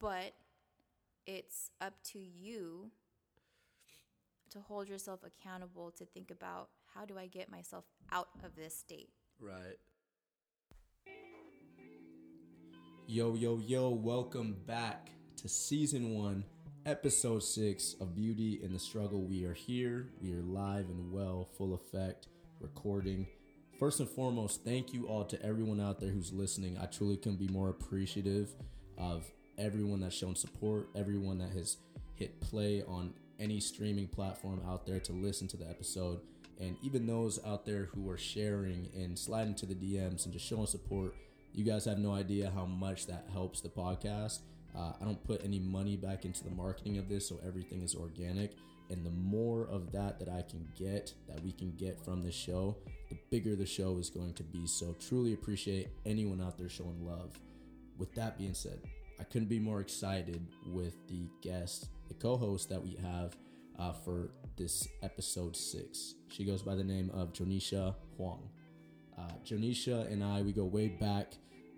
but it's up to you to hold yourself accountable to think about how do I get myself out of this state? Right. Yo, yo, yo, welcome back to season one, episode six of Beauty in the Struggle. We are here, we are live and well, full effect, recording. First and foremost, thank you all to everyone out there who's listening. I truly couldn't be more appreciative of everyone that's shown support, everyone that has hit play on any streaming platform out there to listen to the episode, and even those out there who are sharing and sliding to the DMs and just showing support. You guys have no idea how much that helps the podcast. Uh, I don't put any money back into the marketing of this, so everything is organic. And the more of that that I can get, that we can get from the show, the bigger the show is going to be. So truly appreciate anyone out there showing love. With that being said, I couldn't be more excited with the guest, the co-host that we have uh, for this episode six. She goes by the name of Jonisha Huang. Uh, Jonisha and I, we go way back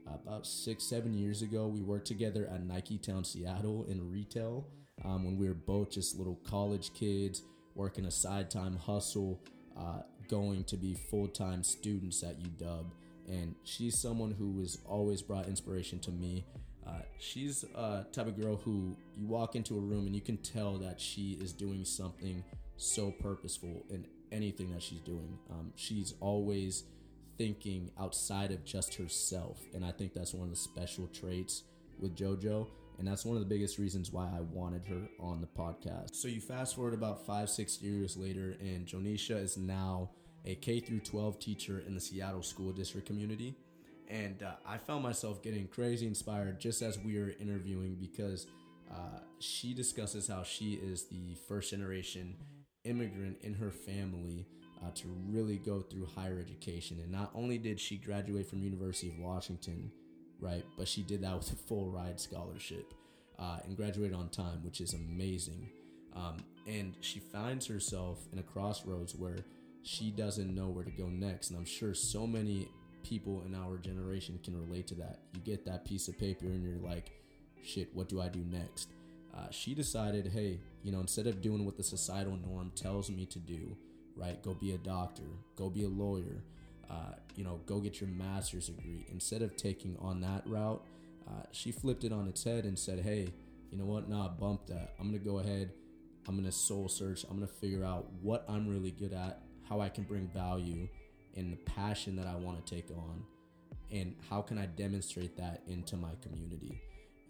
uh, about six, seven years ago. We worked together at Nike Town Seattle in retail um, when we were both just little college kids working a side time hustle, uh, going to be full time students at UW. And she's someone who has always brought inspiration to me. Uh, she's a type of girl who you walk into a room and you can tell that she is doing something so purposeful in anything that she's doing. Um, she's always thinking outside of just herself, and I think that's one of the special traits with JoJo. And that's one of the biggest reasons why I wanted her on the podcast. So you fast forward about five, six years later, and Jonisha is now a K through 12 teacher in the Seattle school district community and uh, I found myself getting crazy inspired just as we were interviewing because uh, she discusses how she is the first generation immigrant in her family uh, to really go through higher education. And not only did she graduate from University of Washington, right, but she did that with a full ride scholarship uh, and graduated on time, which is amazing. Um, and she finds herself in a crossroads where she doesn't know where to go next. And I'm sure so many people in our generation can relate to that. You get that piece of paper and you're like, shit, what do I do next? Uh, she decided, hey, you know, instead of doing what the societal norm tells me to do, right, go be a doctor, go be a lawyer, uh, you know, go get your master's degree. Instead of taking on that route, uh, she flipped it on its head and said, hey, you know what? Nah, bump that. I'm to go ahead. I'm to soul search. I'm to figure out what I'm really good at, how I can bring value, and the passion that I want to take on and how can I demonstrate that into my community.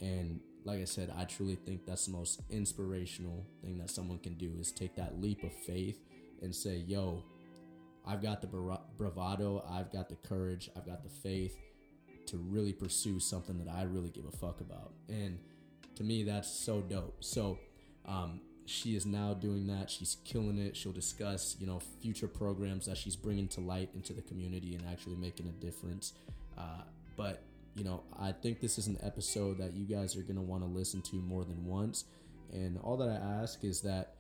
And like I said, I truly think that's the most inspirational thing that someone can do is take that leap of faith and say, "Yo, I've got the bravado, I've got the courage, I've got the faith to really pursue something that I really give a fuck about." And to me, that's so dope. So, um, she is now doing that. She's killing it. She'll discuss, you know, future programs that she's bringing to light into the community and actually making a difference. Uh, but you know, I think this is an episode that you guys are gonna want to listen to more than once. And all that I ask is that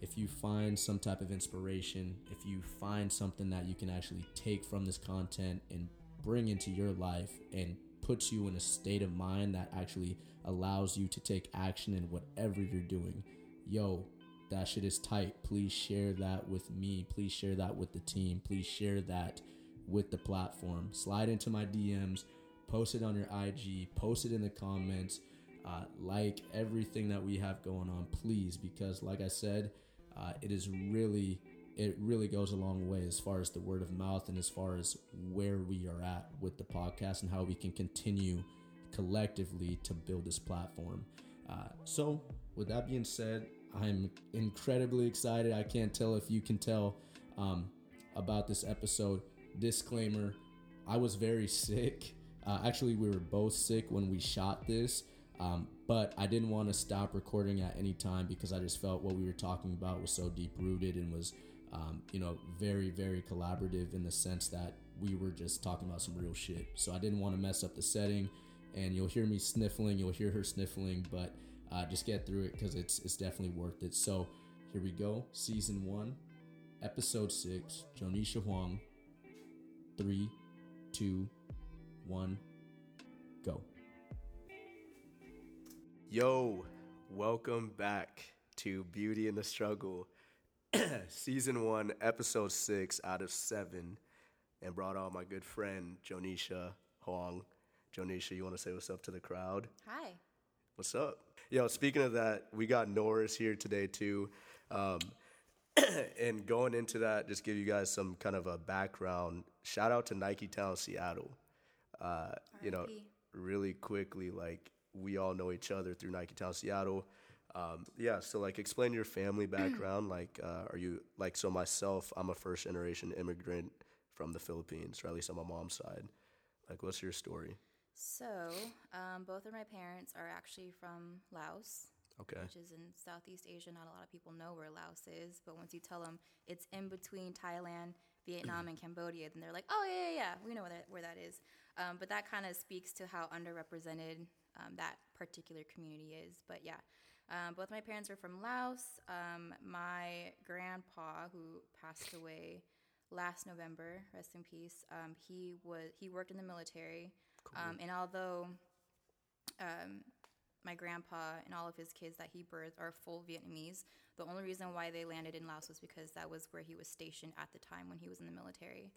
if you find some type of inspiration, if you find something that you can actually take from this content and bring into your life and puts you in a state of mind that actually allows you to take action in whatever you're doing yo, that shit is tight. Please share that with me. Please share that with the team. Please share that with the platform. Slide into my DMs, post it on your IG, post it in the comments. Uh, like everything that we have going on, please, because like I said, uh, it is really, it really goes a long way as far as the word of mouth and as far as where we are at with the podcast and how we can continue collectively to build this platform. Uh, so, with that being said, I'm incredibly excited. I can't tell if you can tell um, about this episode. Disclaimer I was very sick. Uh, actually, we were both sick when we shot this, um, but I didn't want to stop recording at any time because I just felt what we were talking about was so deep rooted and was, um, you know, very, very collaborative in the sense that we were just talking about some real shit. So I didn't want to mess up the setting, and you'll hear me sniffling, you'll hear her sniffling, but uh, just get through it because it's it's definitely worth it. So here we go, season one, episode six, Jonisha Huang. Three, two, one, go. Yo, welcome back to Beauty and the Struggle, season one, episode six out of seven, and brought on my good friend Jonisha Huang. Jonisha, you want to say what's up to the crowd? Hi. What's up? Yo, speaking of that, we got Norris here today too. Um, and going into that, just give you guys some kind of a background. Shout out to Nike Town, Seattle. Uh, you know, really quickly, like we all know each other through Nike Town, Seattle. Um, yeah, so like explain your family background. like, uh, are you like so? Myself, I'm a first generation immigrant from the Philippines, or at least on my mom's side. Like, what's your story? So, um, both of my parents are actually from Laos, Okay. which is in Southeast Asia. Not a lot of people know where Laos is, but once you tell them it's in between Thailand, Vietnam, and Cambodia, then they're like, oh, yeah, yeah, yeah, we know where that, where that is. Um, but that kind of speaks to how underrepresented um, that particular community is. But yeah, um, both my parents are from Laos. Um, my grandpa, who passed away last November, rest in peace, um, he, was, he worked in the military. Um, and although um, my grandpa and all of his kids that he birthed are full Vietnamese. The only reason why they landed in Laos was because that was where he was stationed at the time when he was in the military.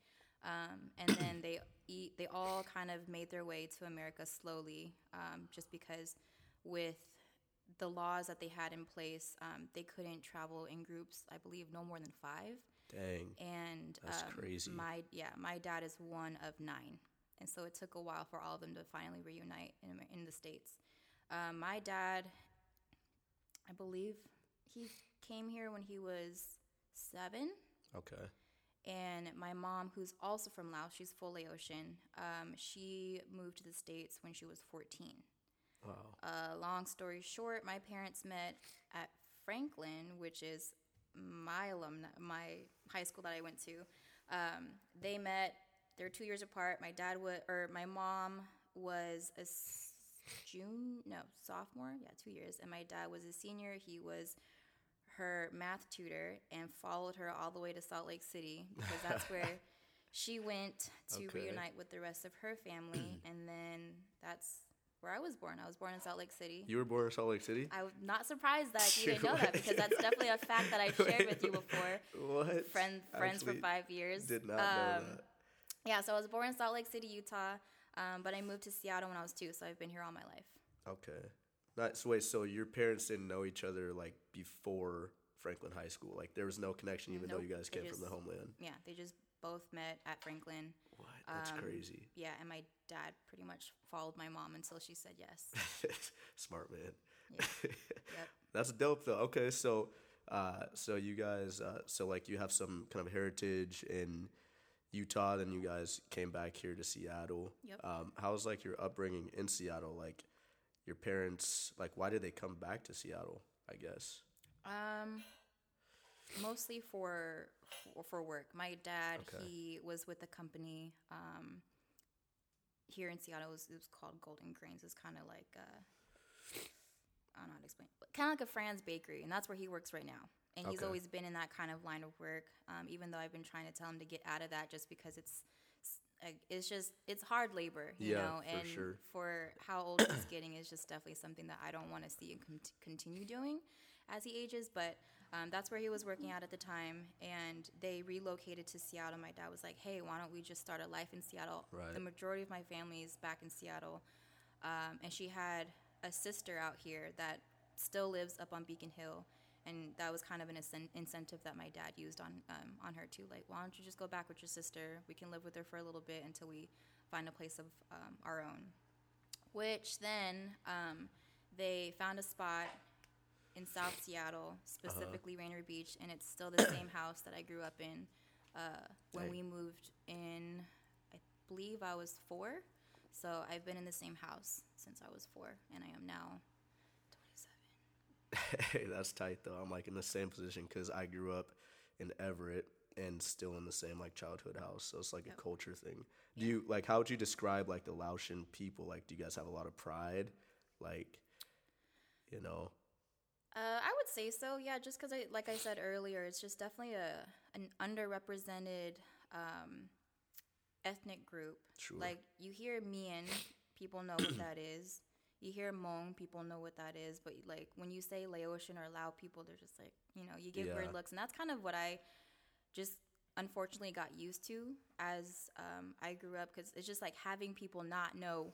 Um, and then they eat, they all kind of made their way to America slowly, um, just because with the laws that they had in place, um, they couldn't travel in groups. I believe no more than five. Dang. And That's um, crazy. My yeah, my dad is one of nine, and so it took a while for all of them to finally reunite in in the states. Um, my dad, I believe, he came here when he was seven, Okay. and my mom, who's also from Laos, she's full Laotian. Um, she moved to the states when she was fourteen. Wow. Uh, long story short, my parents met at Franklin, which is my alumni, my high school that I went to. Um, they met. They're two years apart. My dad was, or my mom was a s- June, no sophomore. Yeah, two years. And my dad was a senior. He was her math tutor and followed her all the way to Salt Lake City because that's where she went to Okay. reunite with the rest of her family. and then that's where I was born. I was born in Salt Lake City. You were born in Salt Lake City? I'm not surprised that you didn't know that because that's definitely a fact that I've shared with you before. What? Friend, friends for five years. Did not Um, know that. Yeah, so I was born in Salt Lake City, Utah, um, but I moved to Seattle when I was two, so I've been here all my life. Okay. So wait, so your parents didn't know each other like before Franklin High School? Like there was no connection even though you guys came from the homeland? Yeah, they just both met at Franklin. What? That's Um, crazy. Yeah, and my dad pretty much followed my mom until she said yes. Smart man. Yeah. Yep. That's dope though. Okay, so uh, so you guys, uh, so like you have some kind of heritage in Utah, then you guys came back here to Seattle. Yep. Um, how was like your upbringing in Seattle? Like your parents, like why did they come back to Seattle? I guess. Um, mostly for for, work. My dad, Okay. he was with a company um, here in Seattle. It was, it was called Golden Grains. It's kind of like uh, I don't know how to explain. Kind of like a Franz Bakery, and that's where he works right now. And he's Okay. always been in that kind of line of work. Um, even though I've been trying to tell him to get out of that, just because it's it's just it's hard labor, you Yeah, know. for and sure. for how old he's getting is just definitely something that I don't want to see him cont- continue doing as he ages. But um, that's where he was working at at the time, and they relocated to Seattle. My dad was like, "Hey, why don't we just start a life in Seattle?" Right. The majority of my family is back in Seattle, um, and she had a sister out here that still lives up on Beacon Hill. And that was kind of an incen- incentive that my dad used on um, on her too. Like, why don't you just go back with your sister? We can live with her for a little bit until we find a place of um, our own. Which then um, they found a spot in South Seattle, specifically Rainier Beach, and it's still the same house that I grew up in uh, when Dang. we moved in. I believe I was four, so I've been in the same house since I was four, and I am now. Hey, that's tight though. I'm like in the same position because I grew up in Everett and still in the same like childhood house. So it's like a culture thing. Do you like how would you describe like the Laotian people? Like, do you guys have a lot of pride? Like, you know, Uh, I would say so. Yeah, just because I, like I said earlier, it's just definitely a an underrepresented um, ethnic group. Sure. Like you hear Mien, people know what that is. You hear Hmong, people know what that is, but like when you say Laotian or Lao people, they're just like, you know, you get Yeah. weird looks, and that's kind of what I just unfortunately got used to as um, I grew up because it's just like having people not know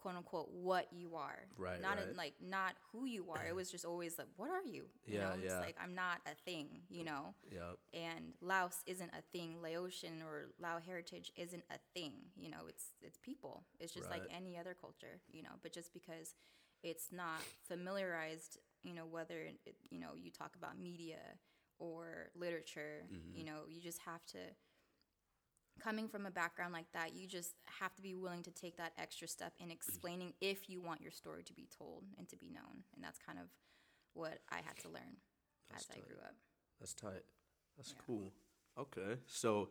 quote unquote what you are Right, not right. in, like not who you are it was just always like what are you you Yeah, know it's like i'm not a thing you know Yeah. and Laos isn't a thing. Laotian or Lao heritage isn't a thing. You know, it's it's people. It's just like any other culture. You know, but just because it's not familiarized, you know, whether it, you know you talk about media or literature, Mm-hmm. you know, you just have to. Coming from a background like that, you just have to be willing to take that extra step in explaining if you want your story to be told and to be known, and that's kind of what I had to learn That's as I grew up. That's tight. That's Yeah. cool. Okay. So,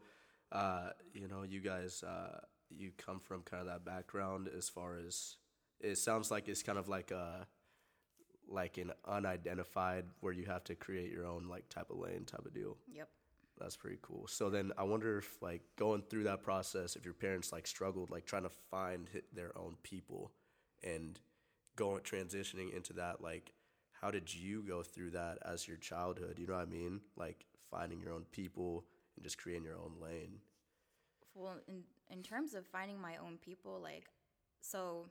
uh, you know, you guys, uh, you come from kind of that background as far as it sounds like it's kind of like a like an unidentified where you have to create your own like type of lane type of deal. Yep. That's pretty cool. So then I wonder if like going through that process, if your parents like struggled like trying to find their own people and going transitioning into that, like how did you go through that as your childhood? You know what I mean? Like finding your own people and just creating your own lane. well in in terms of finding my own people like so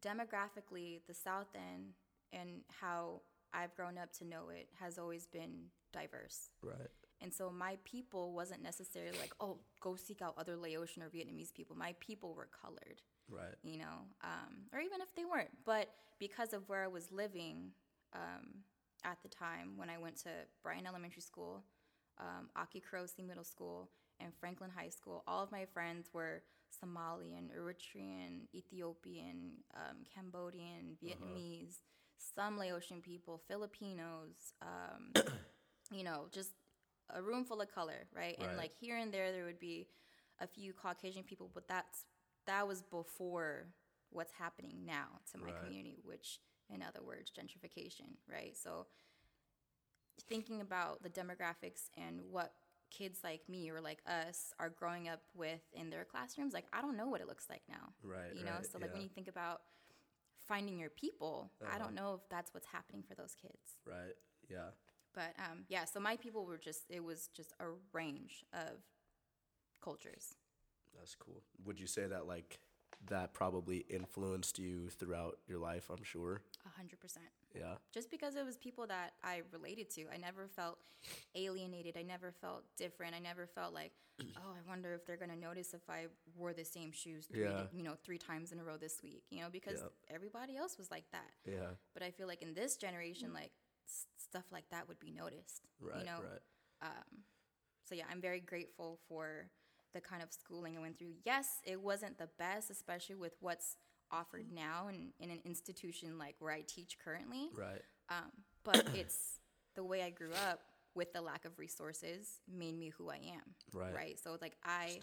demographically the south end and how i've grown up to know it has always been diverse Right. And so my people wasn't necessarily like oh go seek out other laotian or vietnamese people my people were colored Right. you know, um, or even if they weren't. But because of where I was living um, at the time when I went to Bryan Elementary School, um, Aki Kurose Middle School, and Franklin High School, all of my friends were Somalian, Eritrean, Ethiopian, um, Cambodian, Vietnamese, some Laotian people, Filipinos, um, you know, just a room full of color, right? Right. And like here and there, there would be a few Caucasian people, but that's that was before what's happening now to my Right. community, which, in other words, gentrification, right? So, thinking about the demographics and what kids like me or like us are growing up with in their classrooms, like I don't know what it looks like now, Right. you know. right, So, like when you think about finding your people, I Uh-huh. don't know if that's what's happening for those kids. Right. Yeah. But um, yeah, so my people were just, it was just a range of cultures. That's cool. Would you say that like that probably influenced you throughout your life, I'm sure? A hundred percent. Yeah. Just because it was people that I related to. I never felt alienated. I never felt different. I never felt like, oh, I wonder if they're gonna notice if I wore the same shoes three, Yeah. you know, three times in a row this week. You know, because Yep. everybody else was like that. Yeah. But I feel like in this generation, like s- stuff like that would be noticed. Right. You know, right. so yeah, I'm very grateful for the kind of schooling I went through. Yes, it wasn't the best, especially with what's offered now in, in an institution like where I teach currently. Right. Um, but it's the way I grew up with the lack of resources made me who I am. Right. Right. So like I.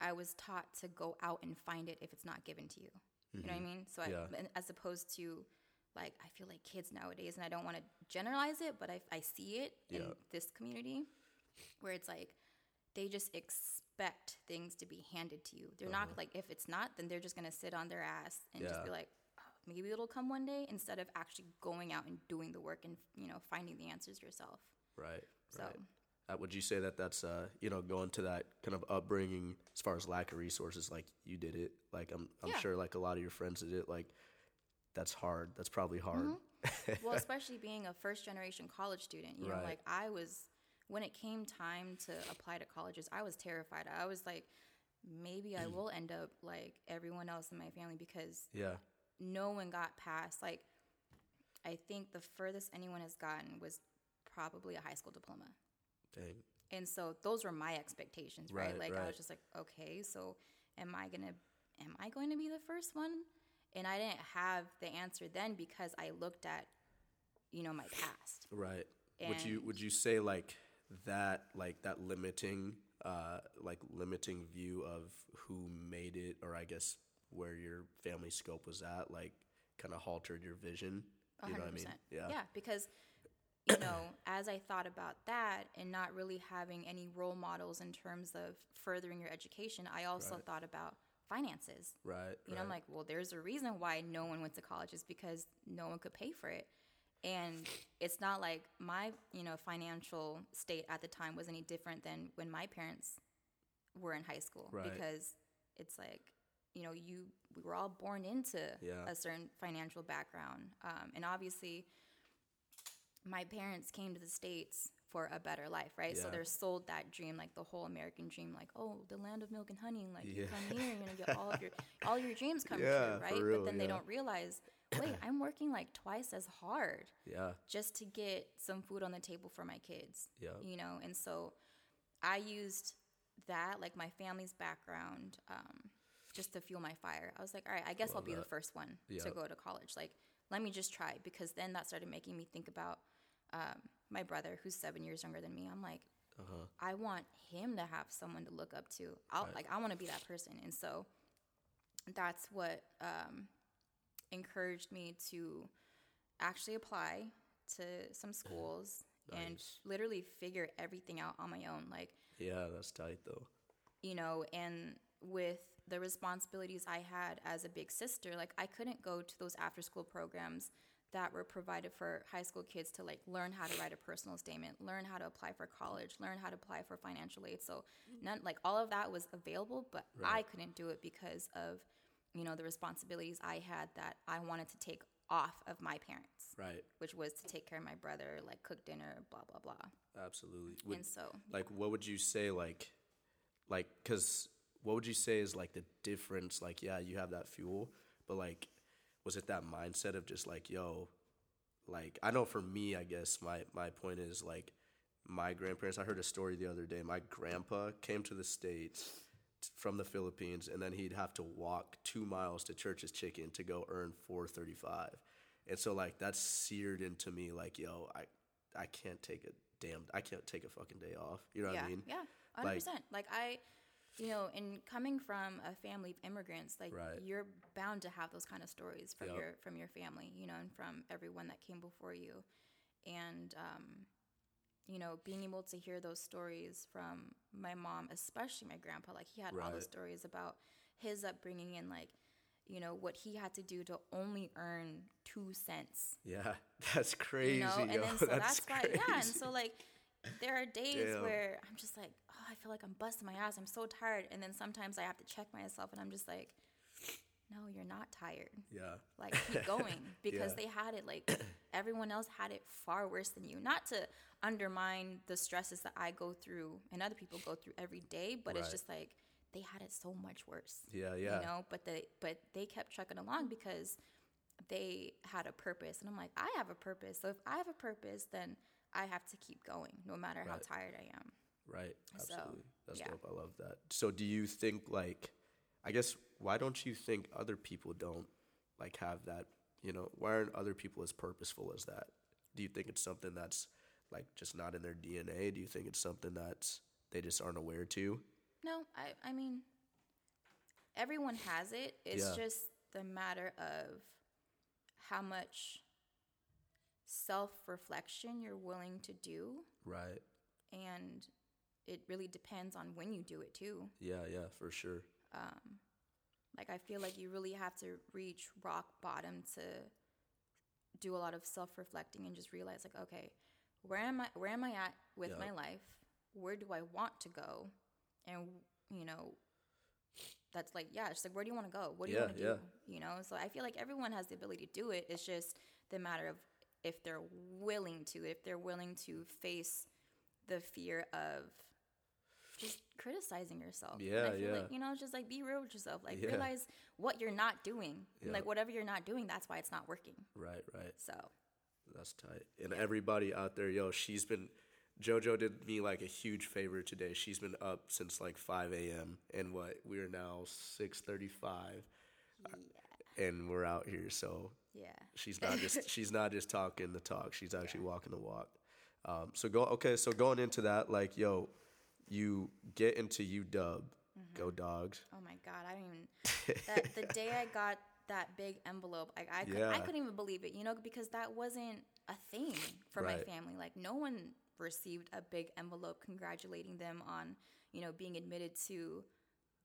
I was taught to go out and find it if it's not given to you. You know what I mean? So Yeah. I, as opposed to like I feel like kids nowadays, and I don't want to generalize it, but I, I see it in this community where it's like they just expect things to be handed to you. They're not like if it's not, then they're just gonna sit on their ass and just Uh-huh. Be like, oh, maybe it'll come one day, instead of actually going out and doing the work and you know finding the answers yourself. Right. So Right. Uh, would you say that that's uh you know going to that kind of upbringing as far as lack of resources like you did it like I'm I'm Yeah. sure like a lot of your friends did it like that's hard that's probably hard mm-hmm. well, especially being a first generation college student, you know, like I was when it came time to apply to colleges, I was terrified. I was like, maybe I will end up like everyone else in my family because yeah no one got past like I think the furthest anyone has gotten was probably a high school diploma. dang And so those were my expectations, right? Right, like I was just like, okay, so am I gonna am I going to be the first one? And I didn't have the answer then because I looked at, you know, my past. right. Would you would you say like that like that limiting uh like limiting view of who made it or I guess where your family scope was at like kind of haltered your vision? You know what I mean? yeah. Yeah, because you know, as I thought about that and not really having any role models in terms of furthering your education, I also Right. thought about finances. Right. You know, I'm like, well, there's a reason why no one went to college is because no one could pay for it. And it's not like my, you know, financial state at the time was any different than when my parents were in high school Right. because it's like, you know, you we were all born into Yeah. a certain financial background. Um, and obviously my parents came to the states for a better life, right? So they're sold that dream, like the whole American dream, like oh, the land of milk and honey, like you come here, you're gonna get all of your all your dreams come Yeah, true, right? real, but then they don't realize, wait, I'm working like twice as hard Yeah. just to get some food on the table for my kids. Yeah. You know, and so I used that, like my family's background, um, just to fuel my fire. I was like, all right, I guess I'll Love be the first one Yeah. to go to college. Like, let me just try because then that started making me think about um, my brother who's seven years younger than me. I'm like, Uh-huh. I want him to have someone to look up to. I'll Right. like I want to be that person, and so that's what um, encouraged me to actually apply to some schools and literally figure everything out on my own. Like Yeah, that's tight though. you know, and with the responsibilities I had as a big sister, like I couldn't go to those after school programs that were provided for high school kids to like learn how to write a personal statement, learn how to apply for college, learn how to apply for financial aid. So none like all of that was available, but I couldn't do it because of, you know, the responsibilities I had that I wanted to take off of my parents, Right. which was to take care of my brother, like cook dinner, blah blah blah. Absolutely. Would, and so like what would you say like like cuz what would you say is like the difference like yeah, you have that fuel, but like was it that mindset of just like yo like I know for me, I guess my my point is like my grandparents. I heard a story the other day. My grandpa came to the states from the Philippines, and then he'd have to walk two miles to Church's Chicken to go earn four thirty five. And so like that's seared into me. Like yo, I I can't take a damn. I can't take a fucking day off. You know what I mean? Yeah, hundred Like- percent. Like I, you know, in coming from a family of immigrants, like Right. you're bound to have those kind of stories from Yep. your from your family, you know, and from everyone that came before you, and um, you know, being able to hear those stories from my mom, especially my grandpa, like he had all the stories about his upbringing and like. You know what he had to do to only earn two cents Yeah, that's crazy, you know and yo. then so that's, that's, why yeah and so like there are days Damn. where i'm just like i feel like i'm busting my ass. I'm so tired. And then sometimes i have to check myself and i'm just like no you're not tired. Yeah, like keep going. Because Yeah. they had it like everyone else had it far worse than you. Not to undermine the stresses that i go through and other people go through every day but Right. it's just like they had it so much worse. Yeah, yeah. you know but they but they kept trucking along because they had a purpose. And i'm like i have a purpose. So if i have a purpose then i have to keep going no matter how tired i am Right. So, Absolutely. That's yeah. dope. I love that. So do you think like I guess why don't you think other people don't like have that, you know, why aren't other people as purposeful as that? Do you think it's something that's like just not in their DNA? Do you think it's something that's they just aren't aware to? no i i mean everyone has it it's Yeah. just the matter of how much self-reflection you're willing to do Right. and it really depends on when you do it too Yeah, yeah, for sure. um, like I feel like you really have to reach rock bottom to do a lot of self-reflecting and just realize like okay where am I where am I at with Yeah. my life where do I want to go and you know that's like yeah it's like where do you want to go what do you Yeah, want to yeah. do you know so I feel like everyone has the ability to do it it's just the matter of if they're willing to if they're willing to face the fear of just criticizing yourself. And Yeah, I feel yeah. like, you know, just like be real with yourself. Like Yeah. realize what you're not doing. Yeah. Like whatever you're not doing, that's why it's not working. Right, right. So That's tight. And everybody out there, yo, she's been JoJo did me like a huge favor today. She's been up since like 5 a.m. and what we are now 6:35, and we're out here. So yeah. she's not just she's not just talking the talk. She's actually walking the walk. Um, so go okay. So going into that, like, yo, you get into UW, mm-hmm. go dogs. Oh my god, I don't even. That, the day I got that big envelope, I I, could, I couldn't even believe it. You know, because that wasn't a thing for my family. Like no one received a big envelope congratulating them on you know being admitted to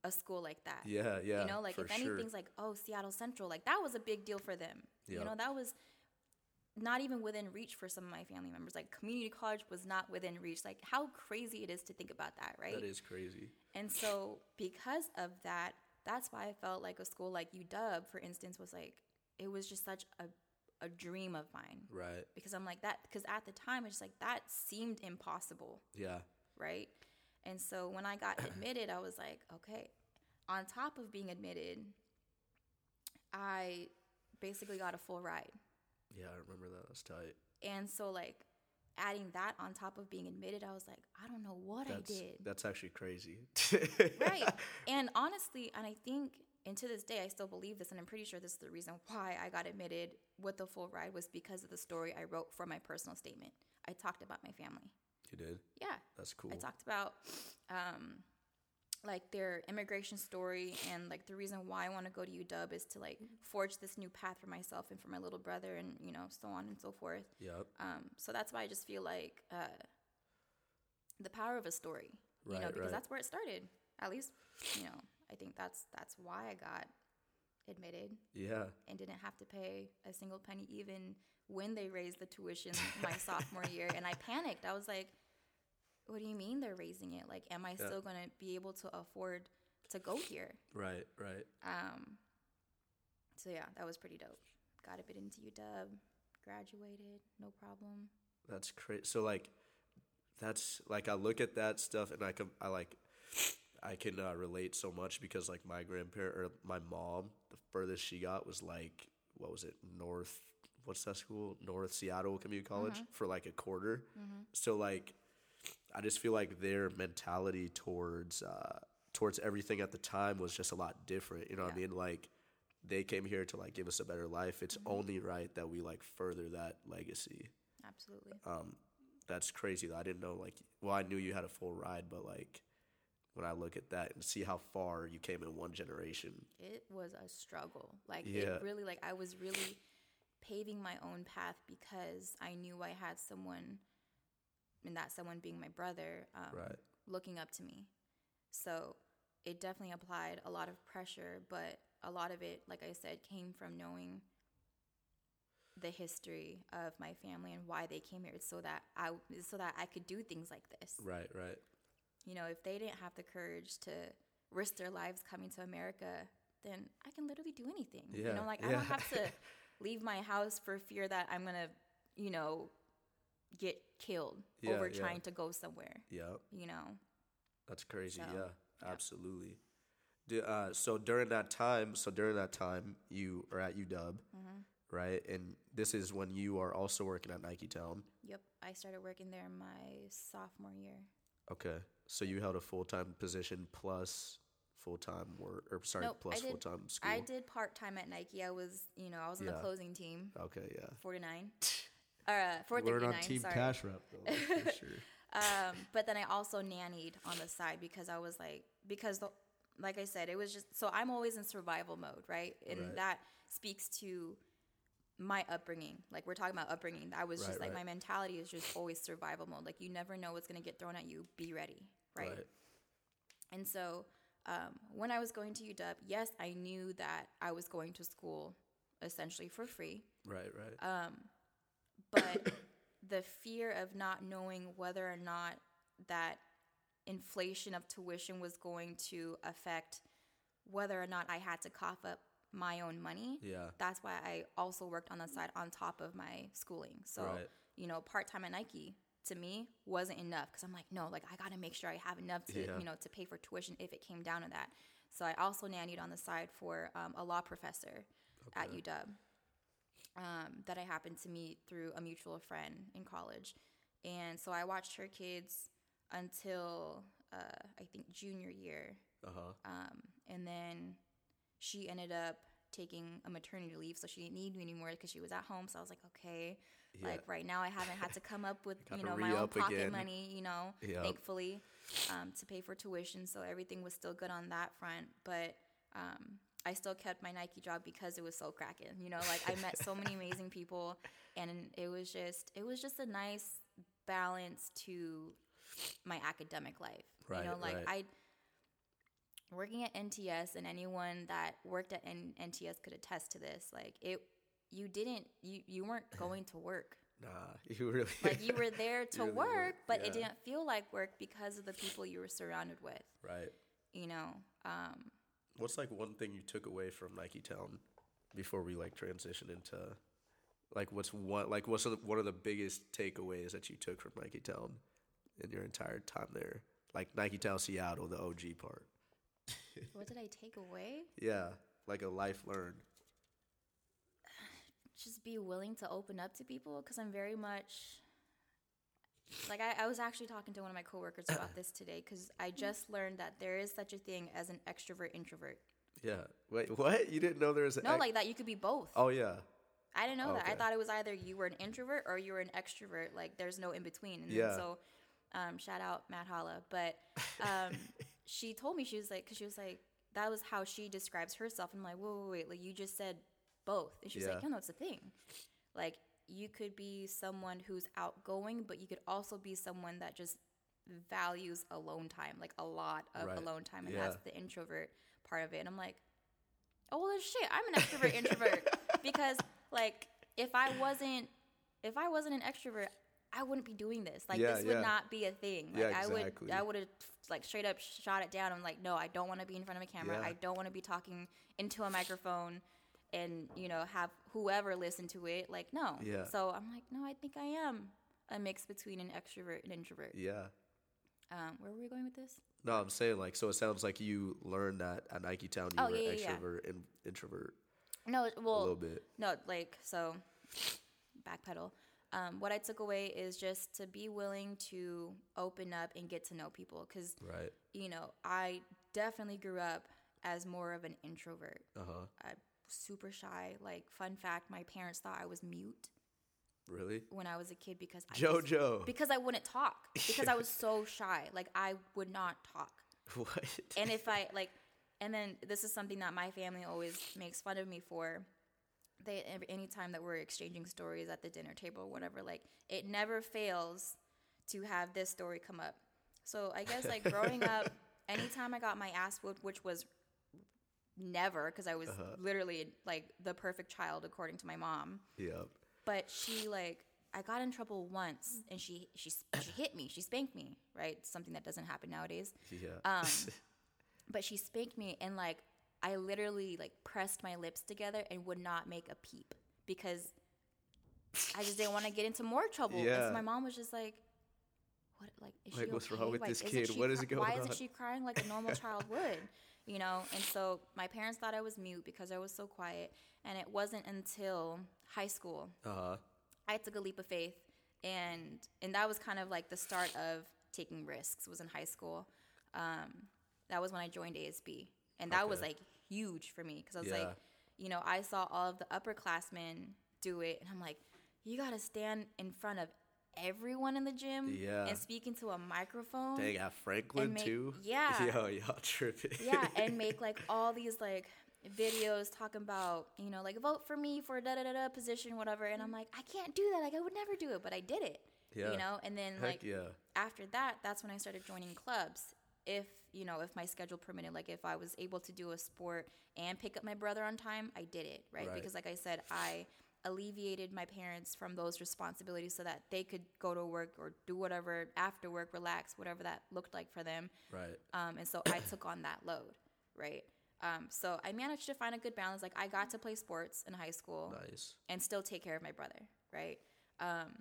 a school like that. Yeah, yeah. You know, like if sure. anything's like, oh, Seattle Central, like that was a big deal for them. You know, that was not even within reach for some of my family members. Like community college was not within reach. Like how crazy it is to think about that, right? that is crazy. And so because of that, that's why I felt like a school like UW, for instance, was like it was just such a a dream of mine. Right. Because I'm like that because at the time it's just like that seemed impossible Yeah. right? And so when I got admitted, I was like, okay. On top of being admitted, I basically got a full ride. Yeah, I remember that. That's tight. And so, like, adding that on top of being admitted, I was like, I don't know what That's I did. that's actually crazy. right. And honestly, and I think, and to this day, I still believe this, and I'm pretty sure this is the reason why I got admitted with the full ride was because of the story I wrote for my personal statement. I talked about my family. You did. Yeah. That's cool. I talked about um, like their immigration story and like the reason why I want to go to UW is to like forge this new path for myself and for my little brother and you know so on and so forth. Yep. Um, so that's why I just feel like uh, the power of a story, you know, because right. that's where it started. At least, you know, I think that's that's why I got admitted Yeah. and didn't have to pay a single penny even when they raised the tuition my sophomore year and I panicked. I was like, what do you mean they're raising it? Like am I Yeah. still going to be able to afford to go here? Right. Right. Um so yeah, that was pretty dope. Got a bit into UW, graduated, no problem. That's crazy. So like, that's like I look at that stuff and I can I like, I can uh, relate so much because like my grandparent or my mom, the furthest she got was like what was it North? What's that school? North Seattle Community College for like a quarter. So like, I just feel like their mentality towards uh, towards everything at the time was just a lot different. You know what I mean? Like. They came here to like give us a better life. It's only right that we like further that legacy Absolutely. um, that's crazy. I didn't know like well, I knew you had a full ride, but like when I look at that and see how far you came in one generation, It was a struggle. Like Yeah. it really like I was really paving my own path because I knew I had someone and that someone being my brother um, Right. looking up to me. So it definitely applied a lot of pressure, but a lot of it, like I said, came from knowing the history of my family and why they came here so that I so that I could do things like this. right, right, You know, if they didn't have the courage to risk their lives coming to America, then I can literally do anything. Yeah, You know, like I don't have to leave my house for fear that I'm gonna, you know, get killed Yeah, over yeah. trying to go somewhere. Yeah. You know, that's crazy. So, yeah, yeah. absolutely. Do, uh, so during that time, so during that time, you are at UW, Mm-hmm. right? And this is when you are also working at Nike Town. yep. I started working there my sophomore year. Okay, so you held a full time position plus full time work, or sorry, Nope, plus full time school. I did part time at Nike. I was, you know, I was on Yeah. the closing team, Okay, yeah. forty nine, or uh, four Word thirty on. Team Sorry. Cash Rep though, for sure. Um, but then I also nannied on the side because I was like, because the, like I said, it was just so I'm always in survival mode, right? And Right. that speaks to my upbringing. Like we're talking about upbringing. I was Right, just like right. my mentality is just always survival mode. Like you never know what's gonna get thrown at you. Be ready, right? Right. And so um, when I was going to UW, yes, I knew that I was going to school essentially for free Right, right. Um, but the fear of not knowing whether or not that inflation of tuition was going to affect whether or not I had to cough up my own money. Yeah. That's why I also worked on the side on top of my schooling. So, Right. you know, part time at Nike to me wasn't enough because I'm like, no, like I got to make sure I have enough to, Yeah. you know, to pay for tuition if it came down to that. So I also nannied on the side for um, a law professor at UW um, that I happened to meet through a mutual friend in college. And so I watched her kids until uh, I think junior year. Uh huh. Um, and then she ended up taking a maternity leave, so she didn't need me anymore because she was at home. So I was like, okay, Yeah. like right now I haven't had to come up with you know my own pocket again. money, you know, Yep. thankfully, um, to pay for tuition. So everything was still good on that front, but. Um, I still kept my Nike job because it was so cracking. You know, like I met so many amazing people, and it was just it was just a nice balance to my academic life. Right, you know, like right. I working at NTS and anyone that worked at N- NTS could attest to this. Like it, you didn't, you you weren't going to work. Nah, you really Like you were there to really were, work, but it didn't feel like work because of the people you were surrounded with. right. You know, um, What's like one thing you took away from Nike Town before we like transition into like what's one like what's one of the biggest takeaways that you took from Nike Town in your entire time there? Like Nike Town Seattle, the OG part. what did I take away? Yeah, like a life learned. just be willing to open up to people because I'm very much like I, I was actually talking to one of my coworkers about this today because I just learned that there is such a thing as an extrovert introvert. Yeah. Wait, what? You didn't know there was an No, ex- like that you could be both. Oh yeah. I didn't know that. I thought it was either you were an introvert or you were an extrovert. Like there's no in between. And Yeah. so, um, shout out Matt Holla. But um, she told me she was like, because she was like, that was how she describes herself. And I'm like, whoa, wait, wait, like you just said both. And she's Yeah. like, no, no, it's a thing. Like you could be someone who's outgoing, but you could also be someone that just values alone time, like a lot of Right. alone time, and Yeah. that's the introvert part of it. And I'm like, oh well, shit, I'm an extrovert introvert because like if I wasn't if I wasn't an extrovert, I wouldn't be doing this. Like Yeah, this would yeah. not be a thing. Like Yeah, I would. I would have like straight up shot it down. I'm like, no, I don't want to be in front of a camera. I don't want to be talking into a microphone and you know have whoever listen to it. Like no. Yeah. So I'm like, no, I think I am a mix between an extrovert and introvert. Yeah. Um, where were we going with this? No, I'm saying like so. It sounds like you learned that at Nike Town you Oh, were yeah, yeah, yeah. extrovert and introvert No, well a little bit. No, like so backpedal. Um, what I took away is just to be willing to open up and get to know people because Right. you know I definitely grew up as more of an introvert. Uh huh. Super shy. Like fun fact, my parents thought I was mute Really? when I was a kid because I just- JoJo. because I wouldn't talk because I was so shy. Like I would not talk. what? and if I like, and then this is something that my family always makes fun of me for. They any time that we're exchanging stories at the dinner table or whatever, like it never fails to have this story come up. So I guess like growing up, anytime I got my ass whooped, which was never because I was literally like the perfect child according to my mom Yep. but she like I got in trouble once and she she she hit me. She spanked me, right? Something that doesn't happen nowadays. Yeah. Um, but she spanked me and like I literally like pressed my lips together and would not make a peep because I just didn't want to get into more trouble. Yeah. so my mom was just like, "What? Like, is Like, she what's okay? wrong with Like, this kid? What is cry- going Why on?" isn't she crying like a normal child would?" You know. And so my parents thought I was mute because I was so quiet. And it wasn't until high school Uh huh. I took a leap of faith, and and that was kind of like the start of taking risks. Was in high school. Um, that was when I joined ASB, and that was like huge for me because I was Yeah. like, you know, I saw all of the upperclassmen do it, and I'm like, you got to stand in front of everyone in the gym Yeah. and speak into a microphone. Dang, at Franklin make- too. yeah. Yo, y'all tripping. yeah, and make like all these like videos talking about, you know, like vote for me for da da da da position, whatever. And I'm like, I can't do that. Like I would never do it, but I did it. Yeah. You know, and then Heck like yeah. after that, that's when I started joining clubs. If you know, if my schedule permitted, like if I was able to do a sport and pick up my brother on time, I did it, right? Right. Because like I said, I alleviated my parents from those responsibilities so that they could go to work or do whatever after work, relax, whatever that looked like for them. Right. Um, and so I took on that load, right? Um, so I managed to find a good balance. Like I got to play sports in high school Nice. and still take care of my brother, right? Um,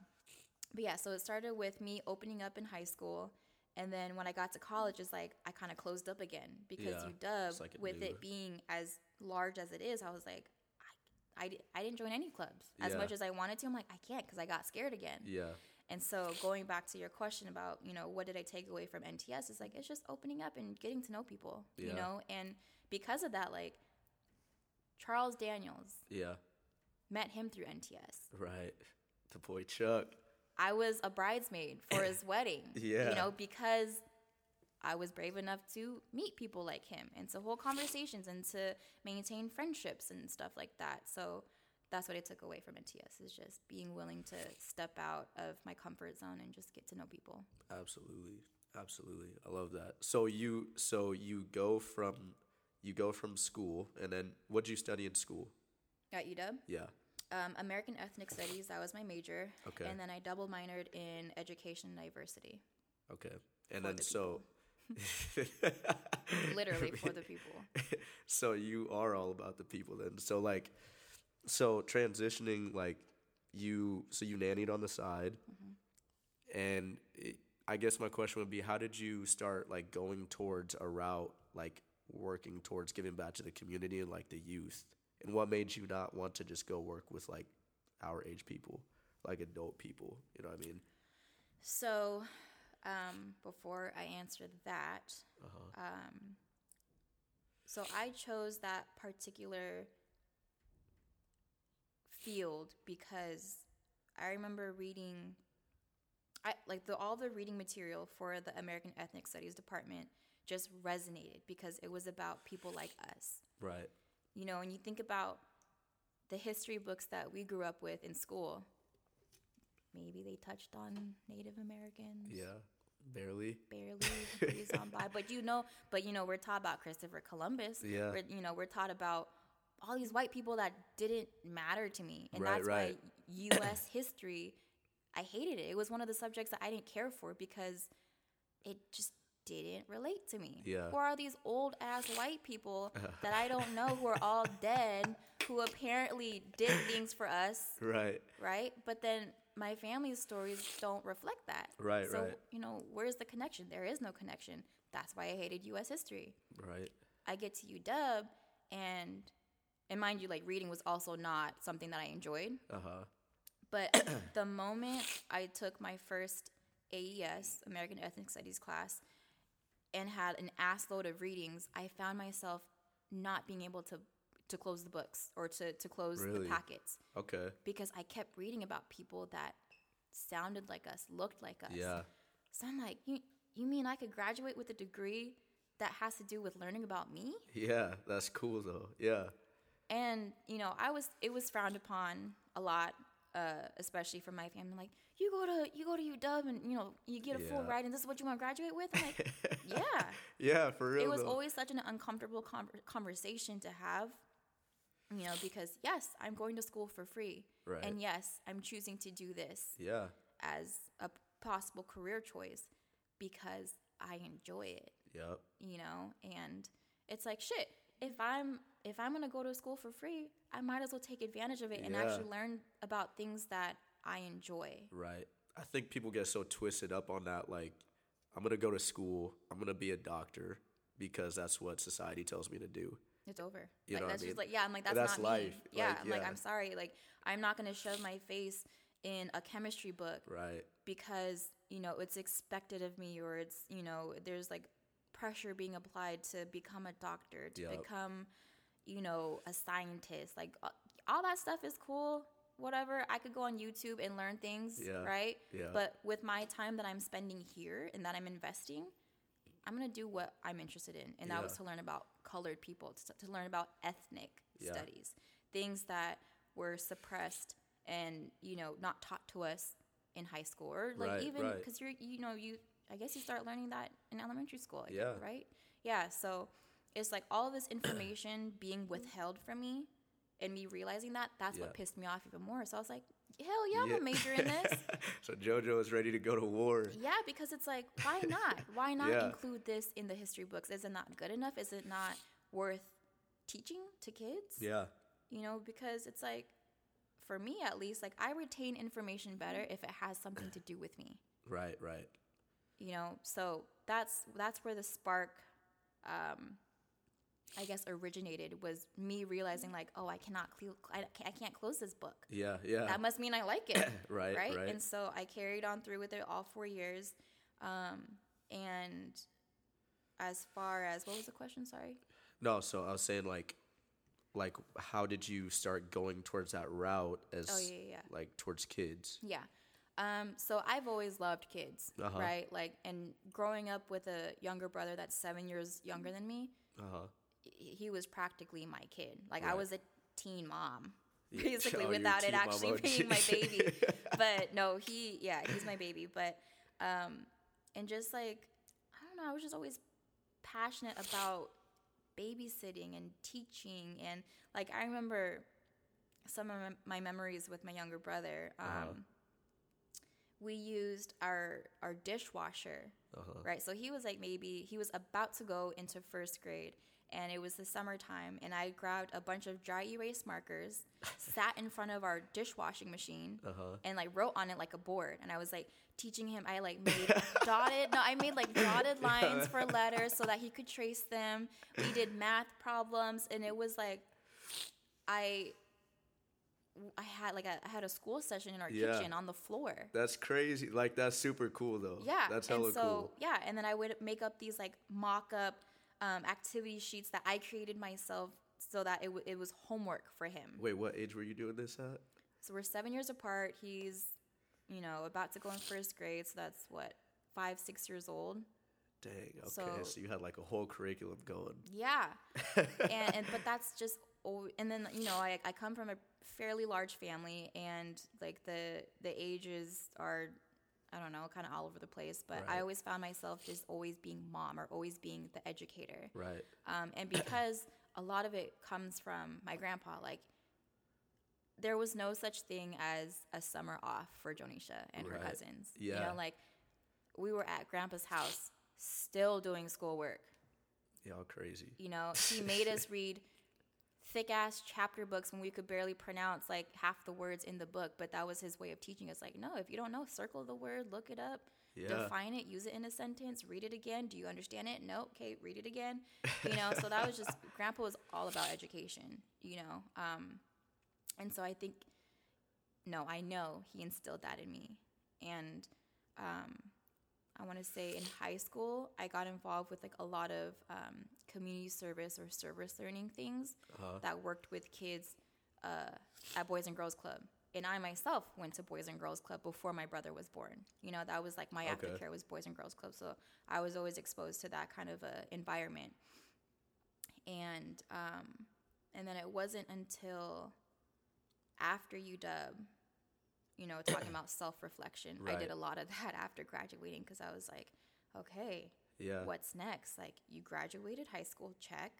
but yeah, so it started with me opening up in high school. And then when I got to college, it's like I kind of closed up again because Yeah, UW, it's like with new- it being as large as it is, I was like, I, I, didn't join any clubs as Yeah. much as I wanted to. I'm like, I can't because I got scared again. Yeah. And so going back to your question about, you know, what did I take away from NTS? It's like it's just opening up and getting to know people, Yeah. you know? And because of that, like Charles Daniels Yeah. met him through NTS. Right. The boy Chuck. I was a bridesmaid for his wedding. Yeah. You know, because I was brave enough to meet people like him and to hold conversations and to maintain friendships and stuff like that. So that's what I took away from NTS is just being willing to step out of my comfort zone and just get to know people. Absolutely. Absolutely. I love that. So you so you go from you go from school and then what did you study in school? At UW, Yeah. um, American Ethnic Studies, that was my major. Okay. And then I double minored in Education and Diversity. Okay. And then the so Literally for the people. so you are all about the people then. So like so transitioning like you so you nannied on the side. Mm-hmm. And it, I guess my question would be how did you start like going towards a route like working towards giving back to the community and like the youth? And what made you not want to just go work with like our age people like adult people? You know what I mean? So, um, before I answer that, uh-huh. um, so I chose that particular field because I remember reading, I like the all the reading material for the American Ethnic Studies department just resonated because it was about people like us. right You know, when you think about the history books that we grew up with in school, maybe they touched on Native Americans yeah barely barely breeze on by. But you know, but you know, we're taught about Christopher Columbus. Yeah. We're, you know, we're taught about all these white people that didn't matter to me, and Right, that's right. why U.S. history, I hated it. It was one of the subjects that I didn't care for because it just didn't relate to me. Yeah. Who are these old ass white people that I don't know who are all dead, who apparently did things for us, right right? But then my family's stories don't reflect that. Right, so, right. you know, where's the connection? There is no connection. That's why I hated US history. right I get to UW and and mind you, like reading was also not something that I enjoyed. uh-huh But the moment I took my first AES, American Ethnic Studies class, and had an ass load of readings, I found myself not being able to to close the books or to, to close Really? the packets okay because I kept reading about people that sounded like us, looked like us. yeah So I'm like, you you mean I could graduate with a degree that has to do with learning about me? yeah that's cool though yeah And you know, I was it was frowned upon a lot, uh, especially from my family. Like, you go to you go to UW and you know you get a full Yeah. ride, and this is what you want to graduate with. I'm like, yeah. yeah for real It was though. always such an uncomfortable conver- conversation to have. You know, because yes, I'm going to school for free, Right. and yes, I'm choosing to do this yeah as a possible career choice because I enjoy it yep you know and it's like shit if i'm if i'm gonna go to school for free i might as well take advantage of it and Yeah. actually learn about things that i enjoy Right. I think people get so twisted up on that. Like, I'm gonna go to school. I'm gonna be a doctor because that's what society tells me to do. It's over You like know what I that's mean? just like yeah i'm like that's, That's not life. me yeah Like, i'm like i'm sorry like i'm not gonna shove my face in a chemistry book Right. because you know it's expected of me or it's you know there's like pressure being applied to become a doctor to Yup. become you know a scientist like all that stuff is cool whatever i could go on youtube and learn things Yeah. right Yeah. but with my time that i'm spending here and that i'm investing i'm going to do what i'm interested in and that was to learn about colored people to, to learn about ethnic Yeah. studies things that were suppressed and you know not taught to us in high school or like Right, even right. because you're you know you i guess you start learning that in elementary school Yeah. right yeah so it's like all this information being withheld from me and me realizing that that's Yeah. what pissed me off even more so i was like hell yeah i'm gonna major in this so JoJo is ready to go to war. yeah because it's like why not why not Yeah. include this in the history books is it not good enough is it not worth teaching to kids Yeah. you know because it's like for me at least like i retain information better if it has something to do with me Right. Right. you know so that's that's where the spark um i guess originated was me realizing like oh i cannot cl- I, can't, I can't close this book Yeah. Yeah. that must mean i like it Right, right right. and so i carried on through with it all four years um and as far as what was the question sorry no. So I was saying like, like, how did you start going towards that route as Oh, yeah, yeah, like towards kids? Yeah. Um, so I've always loved kids, Uh-huh. right? Like, and growing up with a younger brother that's seven years younger than me, Uh huh. He was practically my kid. Like, I was a teen mom, basically, Oh, without it actually OG. being my baby. but no, he, yeah, he's my baby. But, um, and just like I don't know, I was just always passionate about babysitting and teaching and like I remember some of my memories with my younger brother. Um, Uh-huh. We used our our dishwasher, Uh-huh. right? So he was like maybe he was about to go into first grade, and it was the summertime, and I grabbed a bunch of dry erase markers, sat in front of our dishwashing machine, Uh-huh. and like wrote on it like a board, and I was like teaching him. I like made dotted. No, I made like dotted lines for letters so that he could trace them. We did math problems, and it was like I. I had like a, I had a school session in our Yeah. kitchen on the floor. That's crazy. Like that's super cool though. Yeah, That's and hella so cool. yeah, and then I would make up these like mock-up um, activity sheets that I created myself so that it, w- it was homework for him. Wait, what age were you doing this at? So we're seven years apart. He's, you know, about to go in first grade, so that's what five, six years old. Dang. Okay. So- So, you had like a whole curriculum going. Yeah, and, and but that's just and then you know I I come from a fairly large family and like the the ages are I don't know kind of all over the place, but I always found myself just always being mom or always being the educator. Right. Um, and because a lot of it comes from my grandpa, like there was no such thing as a summer off for Jonisha and her Right. cousins. You know, like we were at grandpa's house still doing schoolwork. Y'all crazy. You know, he made us read thick ass chapter books when we could barely pronounce like half the words in the book, but that was his way of teaching us like, no, if you don't know, circle the word, look it up, Yeah. define it, use it in a sentence, read it again. Do you understand it? No. Okay, read it again. You know, so that was just grandpa was all about education, you know. Um and so I think no, I know he instilled that in me. And um I want to say in high school, I got involved with like a lot of um, community service or service learning things Uh-huh. that worked with kids uh, at Boys and Girls Club. And I myself went to Boys and Girls Club before my brother was born. You know, that was like my Okay. aftercare was Boys and Girls Club. So I was always exposed to that kind of a environment. And um, and then it wasn't until after UW, you know, talking about self reflection. I did a lot of that after graduating because I was like, okay, Yeah. what's next? Like, you graduated high school, check.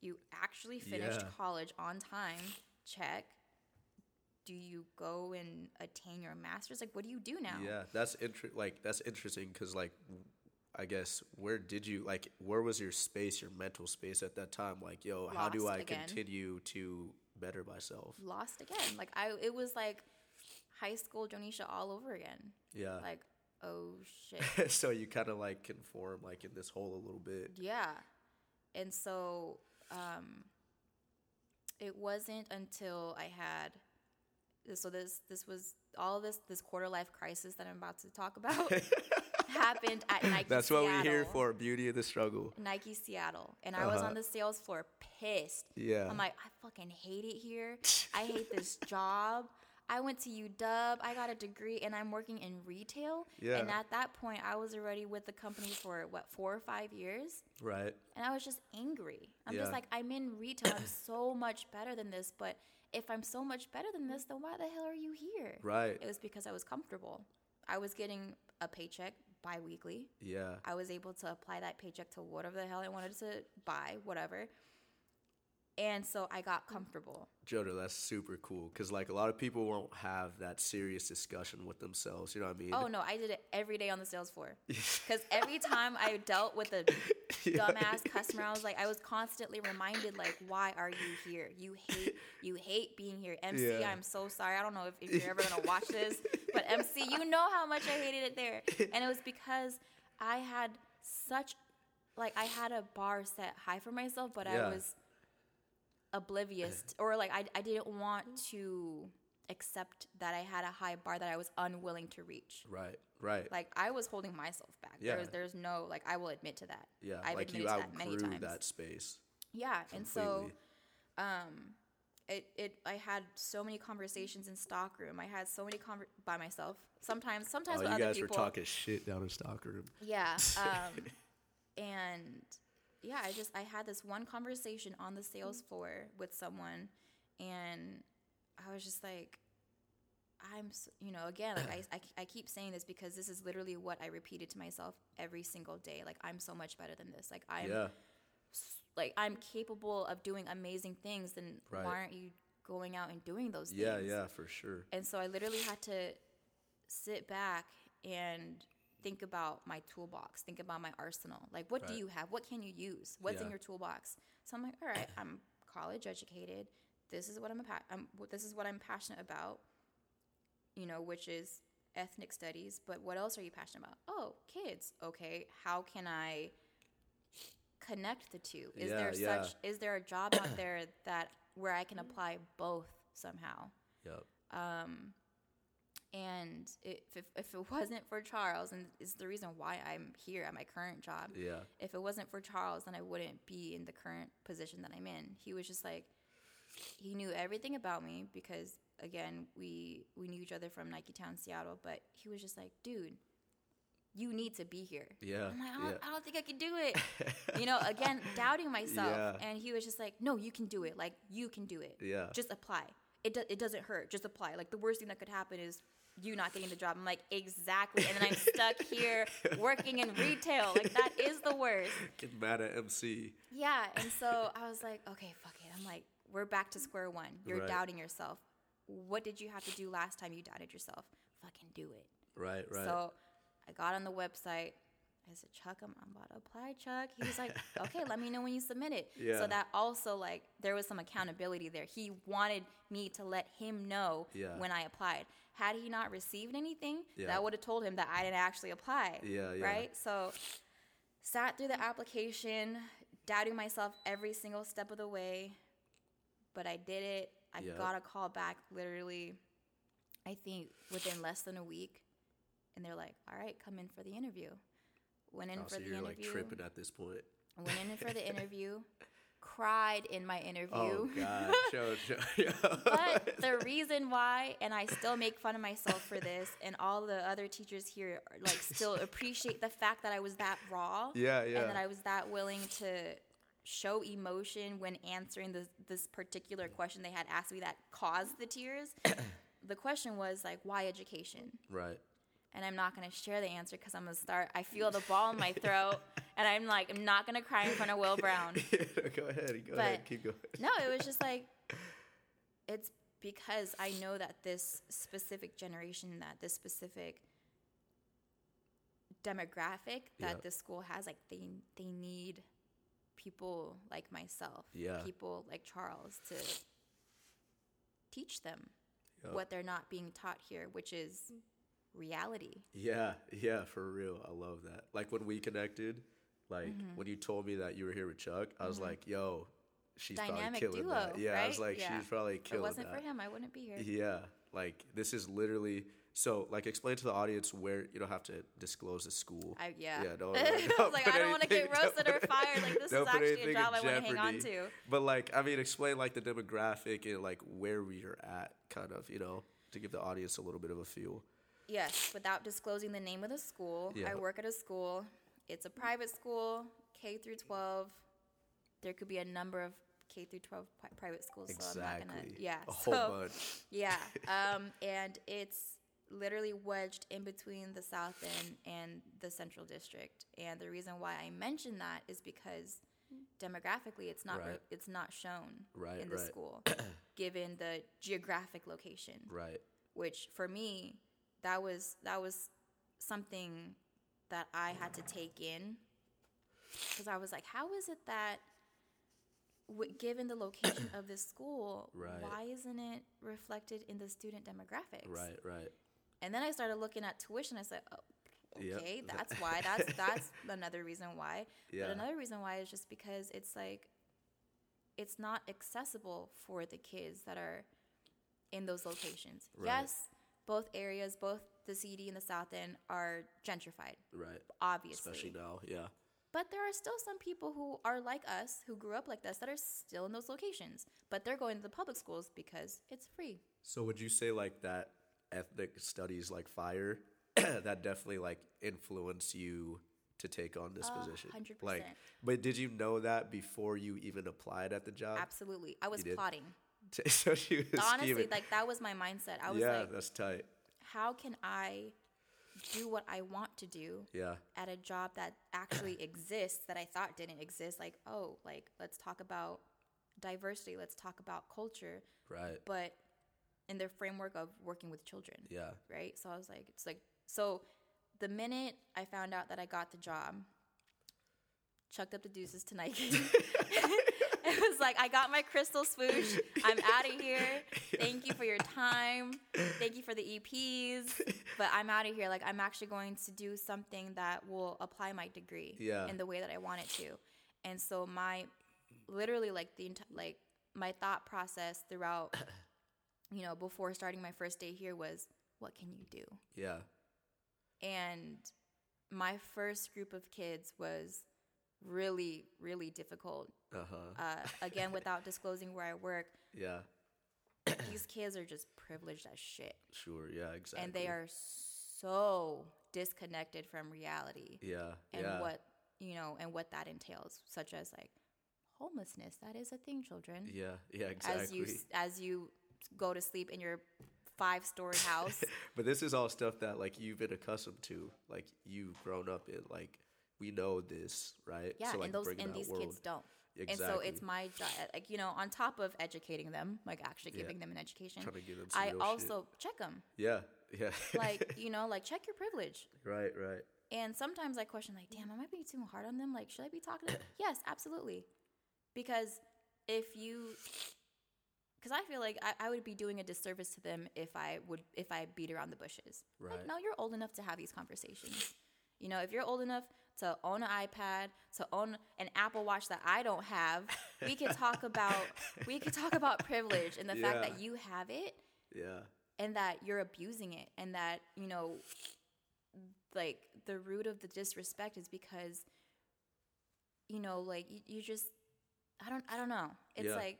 You actually finished Yeah. college on time, check. Do you go and attain your master's? Like, what do you do now? Yeah, that's inter- like that's interesting because like I guess where did you like where was your space, your mental space at that time? Like, yo, how do I again. continue to better myself? Lost again. Like, I, it was like high school Jonisha all over again. Yeah. Like, oh shit. so you kind of like conform like in this hole a little bit. Yeah. And so um, it wasn't until I had so this this was all this this quarter life crisis that I'm about to talk about happened at Nike. That's what we're here for, beauty of the struggle. Nike Seattle, and I was Uh-huh. on the sales floor pissed. Yeah. I'm like, I fucking hate it here. I hate this job. I went to UW. I got a degree, and I'm working in retail. Yeah. And at that point, I was already with the company for what four or five years, Right. and I was just angry. I'm Yeah. just like, I'm in retail. I'm so much better than this, but if I'm so much better than this, then why the hell are you here? Right. It was because I was comfortable. I was getting a paycheck biweekly. Yeah. I was able to apply that paycheck to whatever the hell I wanted to buy, whatever. And so I got comfortable. Jojo, that's super cool because like a lot of people won't have that serious discussion with themselves. You know what I mean? Oh no, I did it every day on the sales floor. Because every time I dealt with a dumbass customer, I was like, I was constantly reminded, like, why are you here? You hate, you hate being here. MC, Yeah. I'm so sorry. I don't know if, if you're ever gonna watch this, but MC, you know how much I hated it there. And it was because I had such, like, I had a bar set high for myself, but Yeah. I was oblivious, or like, I, I didn't want to accept that I had a high bar that I was unwilling to reach Right. Right. like I was holding myself back. Yeah. There's there's no like I will admit to that. yeah. I've like you admitted to that many outgrew times. that space. Yeah, and so um it it I had so many conversations in stockroom. I had so many conver- by myself. Sometimes sometimes Oh, with you other guys people. were talking shit down in stockroom. Yeah. Um and yeah, I just I had this one conversation on the sales floor with someone and I was just like I'm, you know, again, like I, I, I keep saying this because this is literally what I repeated to myself every single day. Like, I'm so much better than this. Like, I'm, yeah, like, I'm capable of doing amazing things. Then Right. why aren't you going out and doing those yeah, things? yeah, for sure. And so I literally had to sit back and think about my toolbox, think about my arsenal. Like, what do you have? What can you use? What's in your toolbox? So I'm like, all right, I'm college educated. This is what I'm, pa- I'm this is what I'm passionate about. You know, which is ethnic studies. But what else are you passionate about? Oh, kids. Okay, how can I connect the two? Is Yeah, there yeah. such? Is there a job out there that where I can apply both somehow? Yep. Um, And if, if, if it wasn't for Charles, and it's the reason why I'm here at my current job, Yeah. if it wasn't for Charles, then I wouldn't be in the current position that I'm in. He was just like, he knew everything about me because, again, we we knew each other from Nike Town, Seattle. But he was just like, dude, you need to be here. Yeah, I'm like, I don't, yeah. I don't think I can do it. you know, again, doubting myself. Yeah. And he was just like, no, you can do it. Like, you can do it. Yeah. Just apply. It, do, it doesn't hurt. Just apply. Like, the worst thing that could happen is you not getting the job. I'm like, exactly. And then I'm stuck here working in retail. Like, that is the worst. Get mad at MC. Yeah. And so I was like, okay, fuck it. I'm like, we're back to square one. You're Right. doubting yourself. What did you have to do last time you doubted yourself? Fucking do it. Right, right. So I got on the website. I said, Chuck, I'm, I'm about to apply, Chuck. He was like, okay, let me know when you submit it. Yeah. So that also, like, there was some accountability there. He wanted me to let him know Yeah. when I applied. Had he not received anything, Yeah. that would have told him that I didn't actually apply. Yeah, yeah. Right? So sat through the application, doubting myself every single step of the way, but I did it. I got a call back literally, I think within less than a week. And they're like, all right, come in for the interview. Went in Oh, for so the you're interview. like tripping at this point. Went in for the interview. Cried in my interview. Oh God, show, show. but the reason why, and I still make fun of myself for this, and all the other teachers here like still appreciate the fact that I was that raw. Yeah, yeah. And that I was that willing to show emotion when answering this this particular question they had asked me that caused the tears. the question was like, why education? right. And I'm not gonna share the answer because I'm gonna start. I feel the ball in my throat, and I'm like, I'm not gonna cry in front of Will Brown. go ahead. Go But- ahead. Keep going. No, it was just like it's because I know that this specific generation, that this specific demographic that Yeah. this school has, like they they need people like myself, Yeah. people like Charles to teach them Yup. what they're not being taught here, which is reality. Yeah, yeah, for real. I love that. Like when we connected, like Mm-hmm. when you told me that you were here with Chuck, I was like, yo, she's Dynamic probably killing duo, that. Yeah, I was like, Yeah. she's probably killing If it wasn't that. for him, I wouldn't be here. Yeah, like this is literally so. Like, explain to the audience where you don't have to disclose the school. I, yeah. Yeah, don't- I don't was like, I don't want to get roasted or fired. Like, this is actually a job I want to hang on to. But like, I mean, explain like the demographic and like where we are at, kind of, you know, to give the audience a little bit of a feel. Yes, without disclosing the name of the school. Yeah. I work at a school. It's a private school, K through 12. There could be a number of K through 12 pri- private schools. So I'm not gonna, Exactly. yeah. a whole so, bunch. yeah. Um, and it's literally wedged in between the South End and the Central District. And the reason why I mention that is because demographically it's not re- it's not shown Right, in the right. school given the geographic location Right. which for me that was that was something that I had to take in because I was like, how is it that, w- given the location of this school, Right. why isn't it reflected in the student demographics? Right. Right. And then I started looking at tuition. I said, oh, Yep. okay, that's why. That's that's another reason why. Yeah. But another reason why is just because it's like, it's not accessible for the kids that are in those locations. Right. Yes, both areas, both the CD and the South End, are gentrified, Right. obviously. Especially now. Yeah. But there are still some people who are like us, who grew up like us, that are still in those locations. But they're going to the public schools because it's free. So would you say like that ethnic studies like fire that definitely like influenced you to take on this A position? hundred Like but did you know that before you even applied at the job? Absolutely. I was plotting so she was honestly, scheming. like that was my mindset. I was yeah, like, that's tight. how can I do what I want to do Yeah, at a job that actually exists that I thought didn't exist? Like, oh, like let's talk about diversity, let's talk about culture, right. but in the framework of working with children. Yeah, right? So I was like, it's like, so the minute I found out that I got the job, chucked up the deuces to Nike. it was like, I got my crystal swoosh. I'm out of here. Thank you for your time. Thank you for the EPs. But I'm out of here. Like, I'm actually going to do something that will apply my degree Yeah. in the way that I want it to. And so my, literally, like the enti- like my thought process throughout, you know, before starting my first day here was, what can you do? yeah, and my first group of kids was really really difficult uh huh. uh, again without disclosing where i work yeah, these kids are just privileged as shit sure. Yeah, exactly. and they are so disconnected from reality Yeah, and yeah. what you know and what that entails such as like homelessness that is a thing children Yeah, yeah, exactly. as you as you go to sleep in your five story house but this is all stuff that like you've been accustomed to, like you've grown up in. Like we know this, right? Yeah, so, like, and those and these world- kids don't. Exactly. And so it's my job, like you know, on top of educating them, like actually Yeah. giving them an education, Trying to give them some I real shit. also check them, Yeah, yeah. like you know, like check your privilege. right, right. And sometimes I question, like, damn, am I being too hard on them? Like, should I be talking to them? yes, absolutely, because if you, because I feel like I, I would be doing a disservice to them if I would if I beat around the bushes. Right. Like, no, you're old enough to have these conversations. You know, if you're old enough to own an iPad, to own an Apple Watch that I don't have, we could talk about we could talk about privilege and the fact that you have it Yeah, and that you're abusing it and that, you know, like the root of the disrespect is because you know, like you, you just I don't I don't know. It's Yeah. like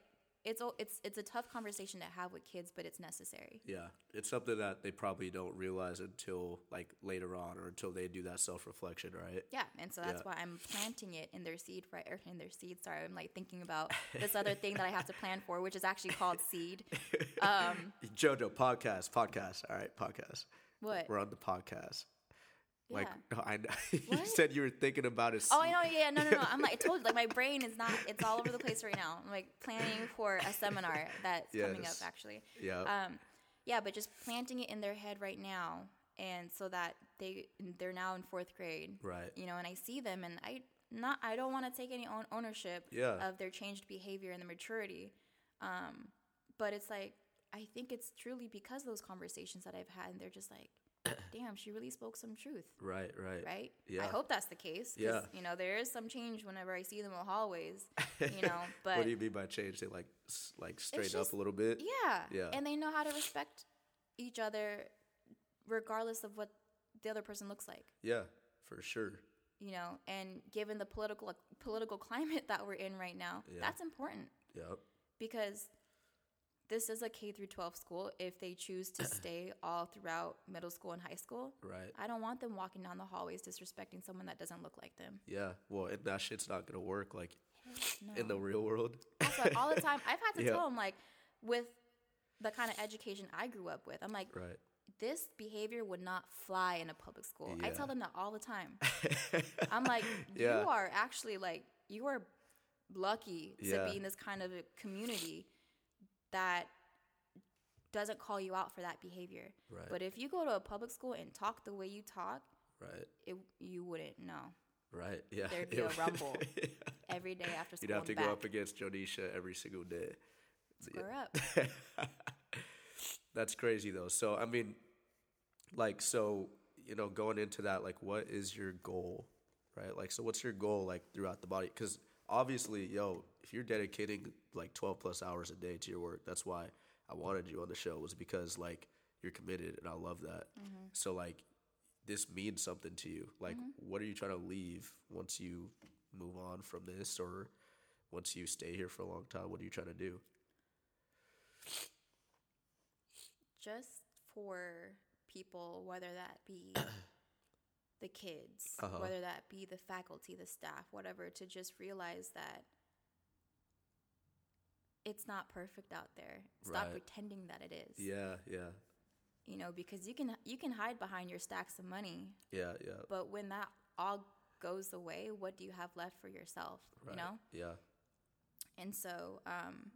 it's it's it's a tough conversation to have with kids, but it's necessary. yeah. It's something that they probably don't realize until like later on, or until they do that self reflection, right? Yeah, and so that's Yeah. why I'm planting it in their seed right or in their seed. Sorry, I'm like thinking about this other thing that I have to plan for, which is actually called seed. Um, Jojo podcast, podcast. All right, podcast. what? We're on the podcast. Like Yeah. I you said you were thinking about it. Oh, I know. Yeah, no, no, no. I'm like, I told you, like, my brain is not. It's all over the place right now. I'm like planning for a seminar that's coming up, actually. Yeah. Um, yeah, but just planting it in their head right now, and so that they they're now in fourth grade. Right. You know, and I see them, and I not I don't want to take any own ownership Yeah. of their changed behavior and the maturity. Um, but it's like I think it's truly because of those conversations that I've had, and they're just like, damn, she really spoke some truth right, right. right? Yeah. I hope that's the case. Yeah. You know, there is some change whenever I see them in the hallways. You know, but what do you mean by change? They like like straighten just- up a little bit. yeah, Yeah. and they know how to respect each other, regardless of what the other person looks like. Yeah, for sure. You know, and given the political political climate that we're in right now, Yeah. that's important Yep. because this is a K through 12 school. If they choose to stay all throughout middle school and high school, Right. I don't want them walking down the hallways disrespecting someone that doesn't look like them. Yeah. Well, and that shit's not gonna work like No. in the real world. That's all the time I've had to Yeah. tell them like with the kind of education I grew up with. I'm like, Right. this behavior would not fly in a public school. I tell them that all the time. I'm like, Yeah. you are actually like you are lucky to be in this kind of a community that doesn't call you out for that behavior. Right. But if you go to a public school and talk the way you talk, Right. it, you wouldn't know. Right. Yeah. There'd be It a would- rumble every day after school. You'd have to and go up against Jonisha every single day. Square up. That's crazy though. So I mean, like, so you know, going into that, like, what is your goal, right? Like, so what's your goal, like, throughout the body? Because obviously, yo, if you're dedicating like 12 plus hours a day to your work, that's why I wanted you on the show was because like you're committed, and I love that. Mm-hmm. So like, this means something to you. Like, mm-hmm. what are you trying to leave once you move on from this, or once you stay here for a long time? What are you trying to do? just for people, whether that be the kids, Uh-huh. whether that be the faculty, the staff, whatever, to just realize that it's not perfect out there. Stop Right. pretending that it is. Yeah, yeah, You know, because you can you can hide behind your stacks of money, yeah, yeah. but when that all goes away, what do you have left for yourself? Right. You know? Yeah. And so, um,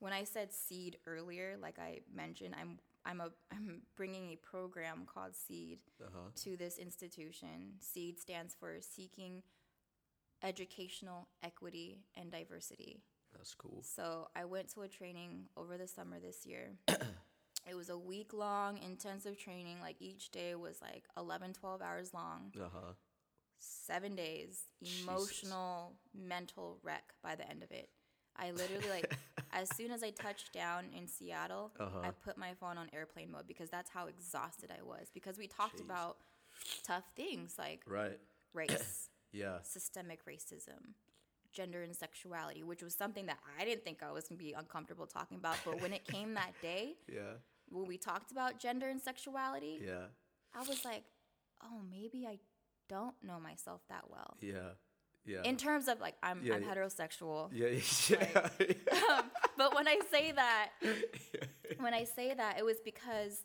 when I said seed earlier, like I mentioned, I'm I'm a I'm bringing a program called Seed Uh-huh. to this institution. Seed stands for Seeking Educational Equity and Diversity. That's cool. So I went to a training over the summer this year. it was a week long intensive training. Like each day was like 11, 12 hours long, Uh-huh. seven days, Jesus. emotional, mental wreck by the end of it. I literally like as soon as I touched down in Seattle, Uh-huh. I put my phone on airplane mode because that's how exhausted I was. Because we talked Jeez. about tough things like Right. race, Yeah. systemic racism, gender and sexuality, which was something that I didn't think I was gonna be uncomfortable talking about. But when it came that day, Yeah. when we talked about gender and sexuality, Yeah. I was like, oh, maybe I don't know myself that well. Yeah. Yeah. In terms of like, I'm, Yeah, I'm yeah. heterosexual. yeah. Yeah. Um, but when I say that, when I say that, it was because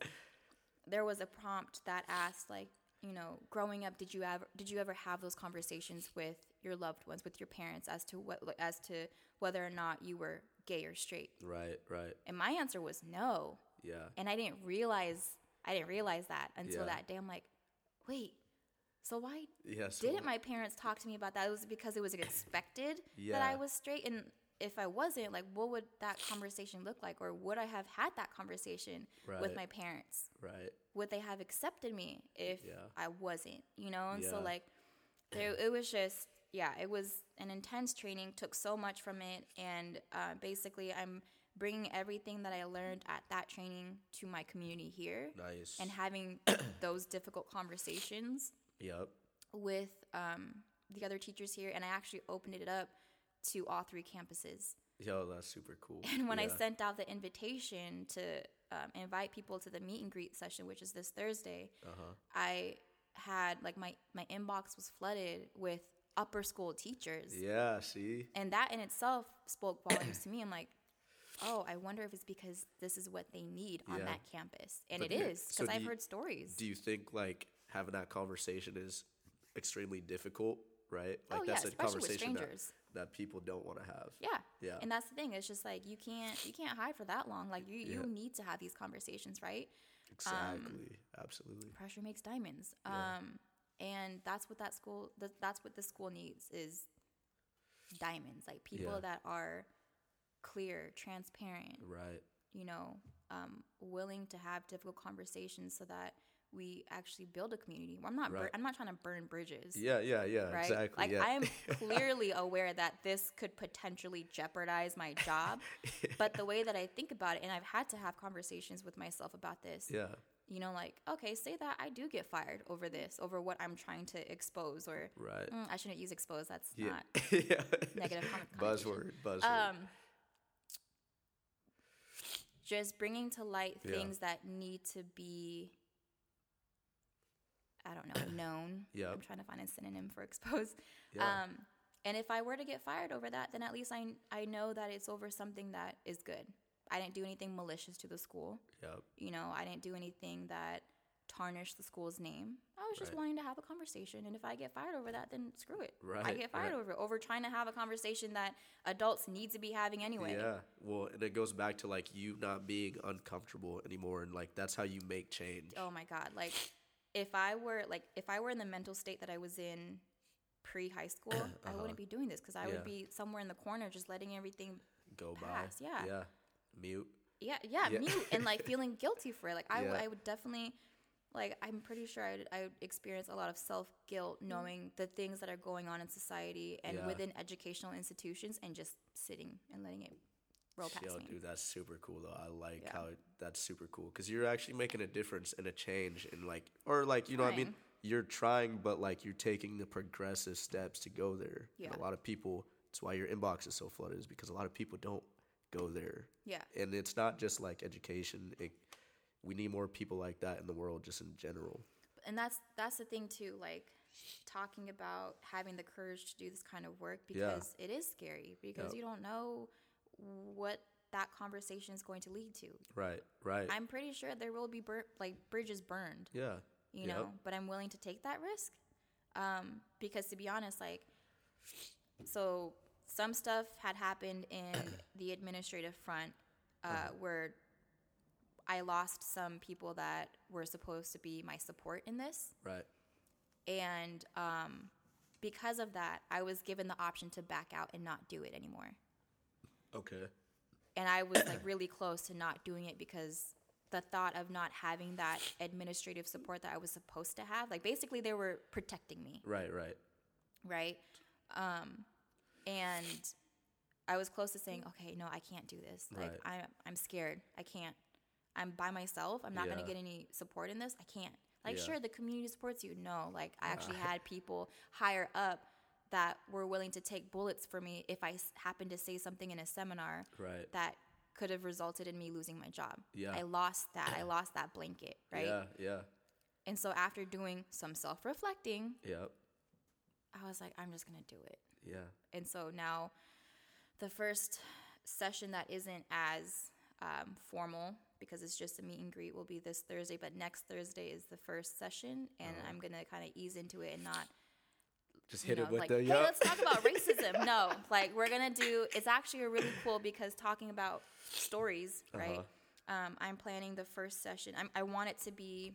there was a prompt that asked, like, you know, growing up, did you ever did you ever have those conversations with your loved ones, with your parents, as to what as to whether or not you were gay or straight? right. Right. And my answer was no, Yeah. and I didn't realize I didn't realize that until that day. I'm like, wait. So why Yeah. so didn't my parents talk to me about that? It was because it was expected that I was straight. And if I wasn't, like, what would that conversation look like? Or would I have had that conversation with my parents? Right. Would they have accepted me if Yeah. I wasn't? You know? And so, like, there, it was just, yeah, it was an intense training, took so much from it. And uh, basically, I'm bringing everything that I learned at that training to my community here Nice. and having those difficult conversations Yep. with um, the other teachers here, and I actually opened it up to all three campuses. Yo, that's super cool. And when I sent out the invitation to um, invite people to the meet and greet session, which is this Thursday, Uh-huh. I had like my my inbox was flooded with upper school teachers, Yeah. See. and that in itself spoke volumes to me. I'm like. Oh, I wonder if it's because this is what they need on Yeah. that campus, and But it yeah, is so because do I've heard stories. Do you think like having that conversation is extremely difficult? Right. Like oh yeah, that's a especially with conversation that, that people don't want to have. Yeah. Yeah. And that's the thing. It's just like you can't you can't hide for that long. Like you you need to have these conversations, right? Exactly. Absolutely. Pressure makes diamonds. Yeah. Um and that's what that school th- that's what the school needs is diamonds. Like people Yeah. that are clear, transparent, Right. you know, um, willing to have difficult conversations so that we actually build a community. I'm not bur- I'm not trying to burn bridges. Yeah. Yeah. Yeah. right? Exactly. Like yeah. I'm clearly aware that this could potentially jeopardize my job, but the way that I think about it, and I've had to have conversations with myself about this. yeah. You know, like okay, say that I do get fired over this, over what I'm trying to expose, or Right. mm, I shouldn't use expose. That's Yeah. not yeah. negative Buzzword. Buzzword. Um, just bringing to light Yeah. things that need to be. I don't know, known. Yep. I'm trying to find a synonym for expose. yeah. Um, and if I were to get fired over that, then at least I, I know that it's over something that is good. I didn't do anything malicious to the school. yep. You know, I didn't do anything that tarnished the school's name. I was just Right. wanting to have a conversation. And if I get fired over that, then screw it. I get fired right. over it, over trying to have a conversation that adults need to be having anyway. Yeah. Well, and it goes back to like you not being uncomfortable anymore, and like that's how you make change. Oh my God. Like, if I were like if I were in the mental state that I was in pre high school, I wouldn't be doing this because I Uh-huh. Yeah. would be somewhere in the corner just letting everything Go by. yeah. Yeah. Mute. yeah yeah, Yeah. mute and like feeling guilty for it like I, w- Yeah. I would definitely like i'm pretty sure I would, I would experience a lot of self-guilt knowing the things that are going on in society and within educational institutions and just sitting and letting it roll past Yo, me dude, that's super cool though. I like Yeah. how it, that's super cool because you're actually making a difference and a change and like, or like, you know what I mean? You're trying, but like you're taking the progressive steps to go there. And Yeah. a lot of people, that's why your inbox is so flooded, is because a lot of people don't go there. yeah And it's not just like education. It, we need more people like that in the world, just in general. and that's that's the thing too like talking about having the courage to do this kind of work Yeah. because it is scary because Yep. you don't know what that conversation is going to lead to. Right. Right. I'm pretty sure there will be bur- like bridges burned, yeah. you Yep. know, but I'm willing to take that risk. Um, because to be honest, like, so some stuff had happened in the administrative front uh, where I lost some people that were supposed to be my support in this. Right. And um, because of that, I was given the option to back out and not do it anymore. Okay. And I was like really close to not doing it because the thought of not having that administrative support that I was supposed to have, like basically they were protecting me, Right. Right. right? Um, and I was close to saying, okay, no, I can't do this. Like Right. I, I'm scared. I can't. I'm by myself. I'm not Yeah. gonna get any support in this. I can't. Like, Yeah. sure, the community supports you. No, like I actually had people higher up that were willing to take bullets for me if I happened to say something in a seminar Right. that could have resulted in me losing my job. Yeah. I lost that. I lost that blanket, right? Yeah. Yeah. And so after doing some self-reflecting, Yep. I was like, I'm just gonna do it. Yeah. And so now the first session that isn't as um, formal because it's just a meet and greet will be this Thursday, but next Thursday is the first session, and I'm gonna kind of ease into it and not Just you hit know, it with like, the hey, yeah. let's talk about racism. No, like we're gonna do. It's actually a really cool because talking about stories, right? Um, I'm planning the first session. I'm, I want it to be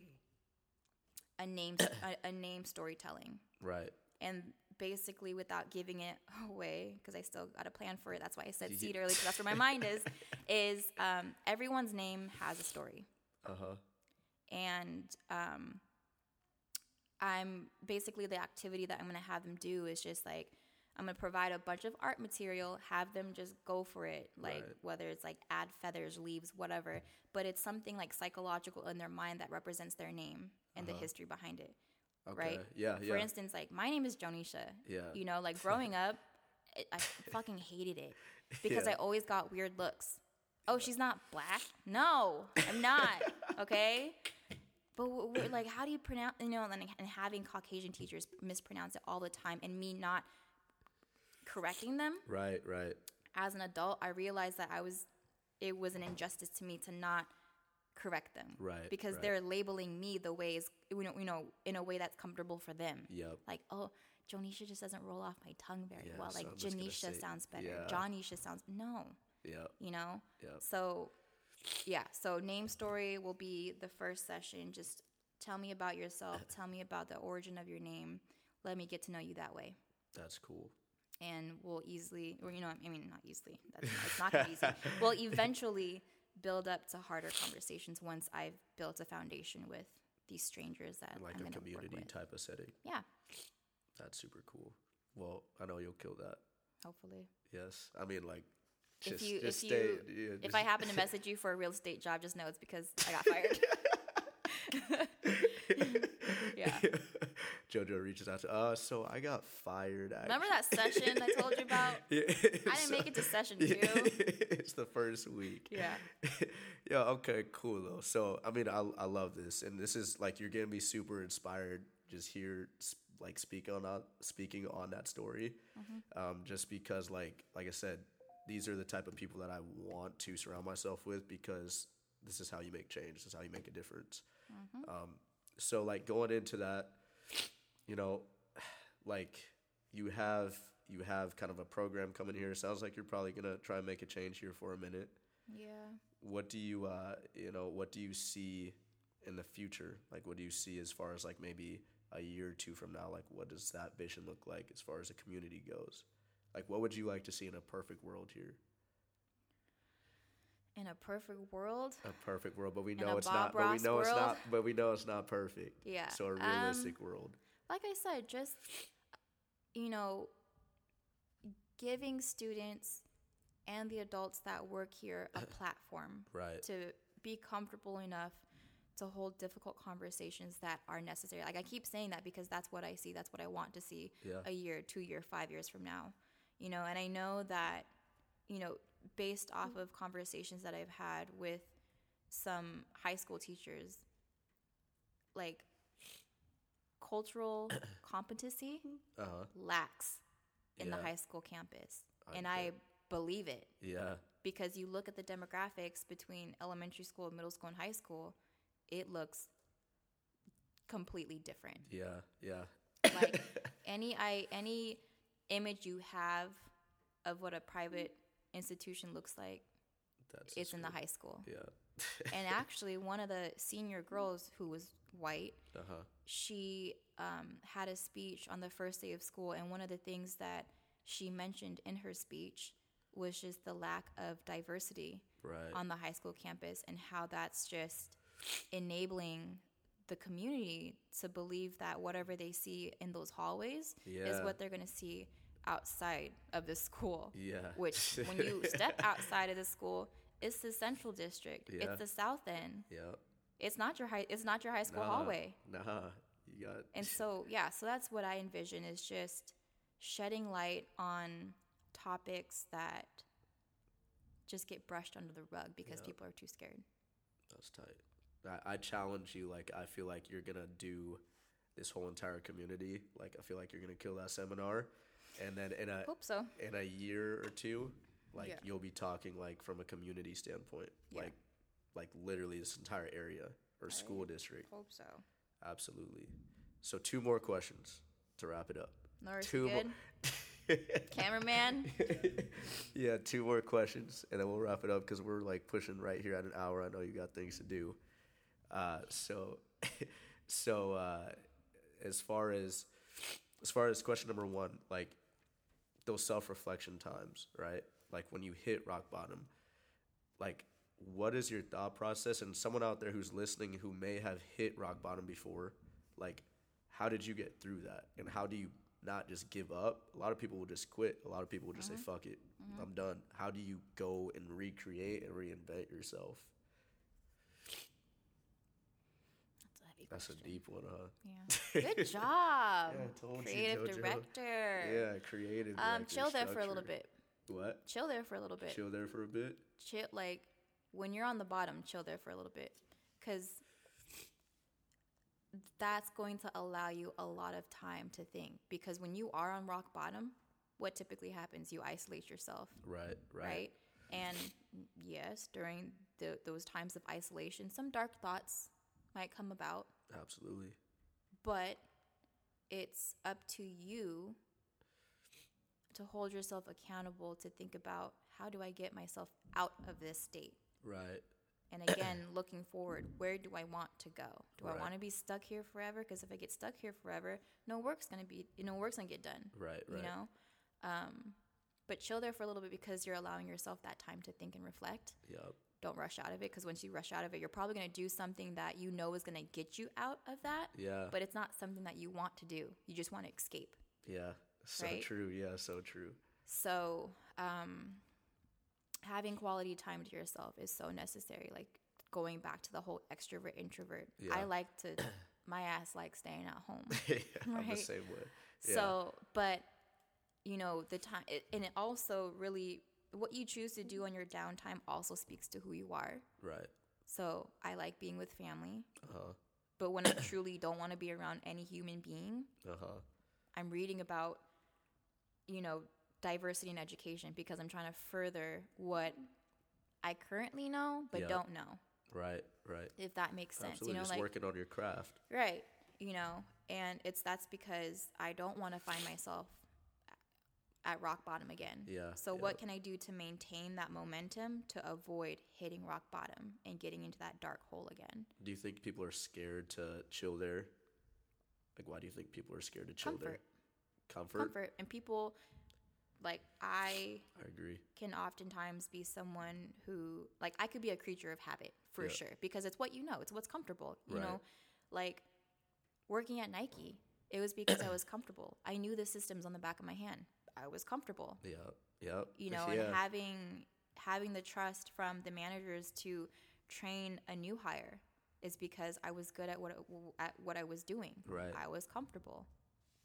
a name, a, a name storytelling, Right. and basically without giving it away, because I still got a plan for it. That's why I said seed early, because that's where my mind is. Is um, everyone's name has a story Uh huh. and um, I'm basically the activity that I'm gonna have them do is just like I'm gonna provide a bunch of art material, have them just go for it, like Right. whether it's like add feathers, leaves, whatever. But it's something like psychological in their mind that represents their name and the uh-huh. history behind it, Okay. right? Yeah. Yeah. For instance, like my name is Jonisha. Yeah. You know, like growing up, it, I fucking hated it because Yeah. I always got weird looks. Oh, she's not black? No, I'm not. Okay. But we're like, how do you pronounce, you know, and, and having Caucasian teachers mispronounce it all the time and me not correcting them Right. Right. as an adult, I realized that I was, it was an injustice to me to not correct them. Right, Because right. they're labeling me the ways, you know, you know, in a way that's comfortable for them. Yep. Like, oh, Jonisha just doesn't roll off my tongue very Yeah, well. Like, gonna Janisha say- sounds better. yeah. Johnisha sounds, no, Yep. you know? Yep. So, yeah. So, name story will be the first session. Just tell me about yourself. tell me about the origin of your name. Let me get to know you that way. That's cool. And we'll easily, or, you know, I mean, not easily. That's, it's not gonna be easy. We'll eventually build up to harder conversations once I've built a foundation with these strangers that like I'm a community work with. type of setting. Yeah, That's super cool. Well, I know you'll kill that. hopefully. Yes. I mean, like, If you, just if stay. you, yeah, if I happen to message you for a real estate job, just know it's because I got fired. yeah. JoJo reaches out to uh so I got fired actually. Remember that session I told you about? Yeah, I didn't make it to session two. it's the first week. Yeah. yeah, okay, cool though. So, I mean, I, I love this. And this is like, you're gonna be super inspired just here, like, speak on that, speaking on that story. Um, just because, like, like I said, these are the type of people that I want to surround myself with because this is how you make change. This is how you make a difference. Um, so, like, going into that, you know, like you have you have kind of a program coming here. Sounds like you're probably gonna try and make a change here for a minute. Yeah. What do you uh you know what do you see in the future? Like what do you see as far as like maybe a year or two from now? Like what does that vision look like as far as the community goes? Like what would you like to see in a perfect world here? In a perfect world, A perfect world, but we know it's Bob not. But we Ross know it's not. But we know it's not perfect. Yeah, So a um, realistic world. like I said, just you know, giving students and the adults that work here a platform Right. to be comfortable enough to hold difficult conversations that are necessary. Like I keep saying that because that's what I see, that's what I want to see Yeah. a year, 2 year, 5 years from now. You know, and I know that you know, based off of conversations that I've had with some high school teachers like cultural competency Uh huh. lacks in Yeah. the high school campus. I and I believe it Yeah. because you look at the demographics between elementary school, middle school, and high school, it looks completely different. Yeah. Yeah. Like any I any image you have of what a private institution looks like, That's it's in the high school. Yeah. and actually, one of the senior girls who was white, Uh huh. she um, had a speech on the first day of school, and one of the things that she mentioned in her speech was just the lack of diversity Right. on the high school campus and how that's just enabling the community to believe that whatever they see in those hallways is what they're going to see outside of the school. Yeah. Which, when you step outside of the school, it's the central district. Yeah. It's the south end. yeah. It's not your high. It's not your high school Nah, hallway. Nah. You got. And so, yeah, so that's what I envision is just shedding light on topics that just get brushed under the rug because Yeah. people are too scared. That's tight. I, I challenge you. Like, I feel like you're gonna do this whole entire community. Like, I feel like you're gonna kill that seminar, and then in a Hope so. in a year or two, like Yeah. you'll be talking like from a community standpoint, Yeah. like like literally this entire area or school district. Hope so. Absolutely. So two more questions to wrap it up. Norris, Two you more. Cameraman. yeah, two more questions, and then we'll wrap it up because we're like pushing right here at an hour. I know you got things to do. Uh, so, so uh, as far as as far as question number one, like those self reflection times, right? Like when you hit rock bottom, like what is your thought process? And someone out there who's listening who may have hit rock bottom before, like how did you get through that? And how do you not just give up? A lot of people will just quit. A lot of people will just say, mm-hmm. fuck it, I'm mm-hmm. done. How do you go and recreate and reinvent yourself? That's a a deep one, huh? Yeah. Good job. Yeah, I told you, Creative JoJo. director. Yeah, creative. Um, director, chill there for a little bit. What? Chill there for a little bit. Chill there for a bit. chill like when you're on the bottom chill there for a little bit because that's going to allow you a lot of time to think because when you are on rock bottom what typically happens you isolate yourself Right, right. right, and yes during the, those times of isolation some dark thoughts might come about Absolutely. but it's up to you to hold yourself accountable to think about how do I get myself out of this state Right. and again, looking forward, where do I want to go? Do Right. I want to be stuck here forever? Because if I get stuck here forever, no work's gonna be, you know, work's gonna get done. Right, right. You know, um, but chill there for a little bit because you're allowing yourself that time to think and reflect. Yep. Don't rush out of it because once you rush out of it, you're probably gonna do something that you know is gonna get you out of that. Yeah. But it's not something that you want to do. You just want to escape. Yeah. So Right? true. Yeah, so true. So, um, having quality time to yourself is so necessary. Like going back to the whole extrovert introvert. Yeah. I like to, my ass likes staying at home. yeah, I'm the same way. Yeah. So, but you know, the time, it, and it also really, what you choose to do on your downtime also speaks to who you are. Right. So, I like being with family, Uh huh. but when I truly don't want to be around any human being, Uh huh. I'm reading about, you know, diversity in education because I'm trying to further what I currently know but Yeah. don't know. Right. Right. If that makes sense, Absolutely. you know, Just like working on your craft. right, you know, and it's that's because I don't want to find myself at rock bottom again. Yeah, So yeah. what can I do to maintain that momentum to avoid hitting rock bottom and getting into that dark hole again? Do you think people are scared to chill there? Like, why do you think people are scared to chill there? Comfort. Comfort and people like I I agree. can oftentimes be someone who like I could be a creature of habit for Yeah. sure because it's what you know, it's what's comfortable. You Right. know, like working at Nike, it was because I was comfortable. I knew the systems on the back of my hand. I was comfortable. Yeah. Yep. You know, yeah. and having having the trust from the managers to train a new hire is because I was good at what at what I was doing. Right. I was comfortable.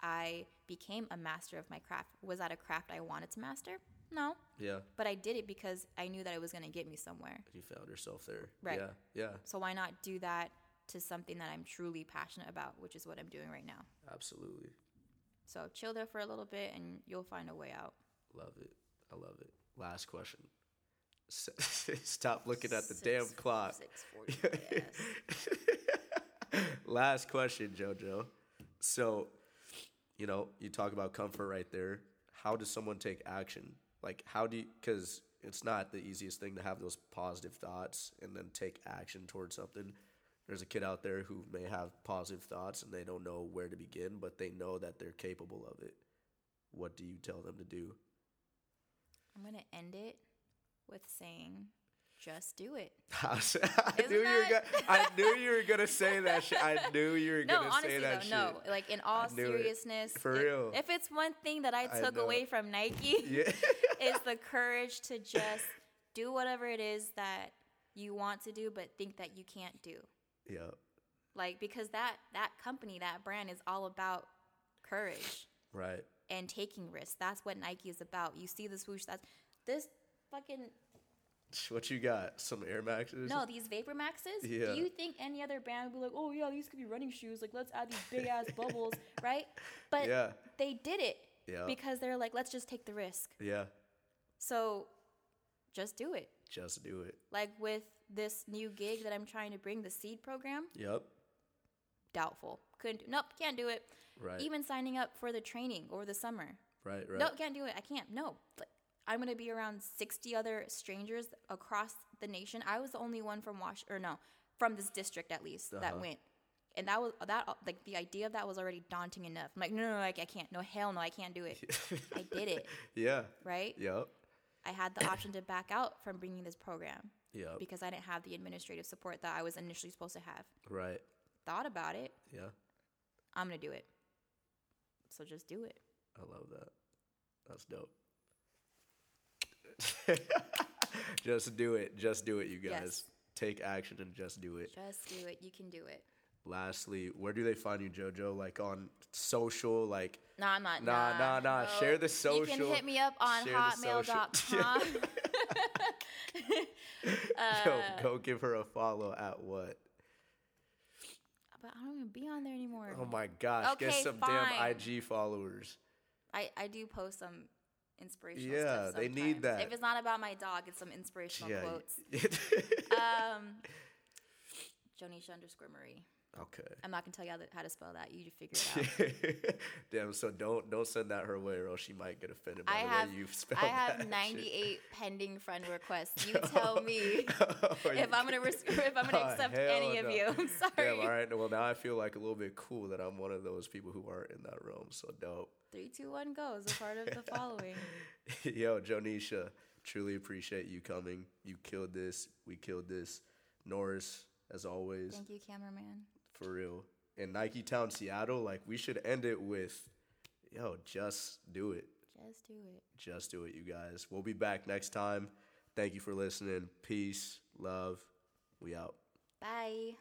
I became a master of my craft. Was that a craft I wanted to master? No. yeah. But I did it because I knew that it was going to get me somewhere. You found yourself there. Right. Yeah. Yeah. So why not do that to something that I'm truly passionate about, which is what I'm doing right now. Absolutely. So chill there for a little bit and you'll find a way out. Love it. I love it. Last question. Stop looking at the damn clock. 6:40, yes. Last question, JoJo. So, you know, you talk about comfort right there. How does someone take action? Like, how do you, because it's not the easiest thing to have those positive thoughts and then take action towards something. There's a kid out there who may have positive thoughts and they don't know where to begin, but they know that they're capable of it. What do you tell them to do? I'm gonna end it with saying, just do it. I knew you were that- gonna. I knew you were gonna say that shit. I knew you were No, gonna honestly say though, that shit. no. Like in all knew it. seriousness, For if, real. if it's one thing that I I took know. away from Nike, Yeah. is the courage to just do whatever it is that you want to do, but think that you can't do. Yeah. Like because that that company, that brand is all about courage Right. and taking risks. That's what Nike is about. You see the swoosh. That's this fucking What you got? Some Air Maxes? no. These Vapor Maxes. Yeah. Do you think any other brand would be like, oh yeah, these could be running shoes. Like let's add these big ass bubbles, right? But Yeah. they did it Yeah. because they're like, let's just take the risk. Yeah. So just do it. Just do it. Like with this new gig that I'm trying to bring, the seed program, Yep. doubtful. Couldn't. Do, nope, can't do it. Right. Even signing up for the training over the summer. right. Right. No, can't do it. I can't. No. Like, I'm gonna be around 60 other strangers across the nation. I was the only one from Wash or no, from this district at least that Uh-huh. went. And that was that like the idea of that was already daunting enough. I'm like, no, no, no, like, I can't. No, hell no, I can't do it. I did it, Yeah. right? Yep. I had the option to back out from bringing this program Yep. because I didn't have the administrative support that I was initially supposed to have. Right. Thought about it. Yeah. I'm gonna do it. So just do it. I love that. That's dope. just do it. Just do it, you guys. Yes. Take action and just do it. Just do it. You can do it. Lastly, where do they find you, JoJo? Like on social, like nah, I'm not. Nah, nah, nah. no. Share the social. You can hit me up on Share the social. hotmail.com. go, Uh, go give her a follow at what? but I don't even be on there anymore. Oh my gosh, get Okay, some fine. damn IG followers. I, I do post some inspirational Yeah, they need that. If it's not about my dog, it's some inspirational Yeah. quotes. Um, Jonisha underscore Marie. Okay. I'm not gonna tell you how to, how to spell that. You just figure it out. Damn, so don't don't send that her way or else she might get offended by I the have way you spell I have that 98 pending friend requests. You oh, tell me shit. Oh, if I'm gonna res- if I'm gonna Oh, accept any of you. I'm sorry. Damn, all right. Well, now I feel like a little bit cool that I'm one of those people who aren't in that room. So dope. Three, two, one, go is a part of the following. Yo, Jonisha, truly appreciate you coming. You killed this. We killed this. Norris, as always, Thank you, cameraman. For real. In Nike Town, Seattle, like we should end it with, yo, just do it. Just do it. Just do it, you guys. We'll be back next time. Thank you for listening. Peace, love. We out. Bye.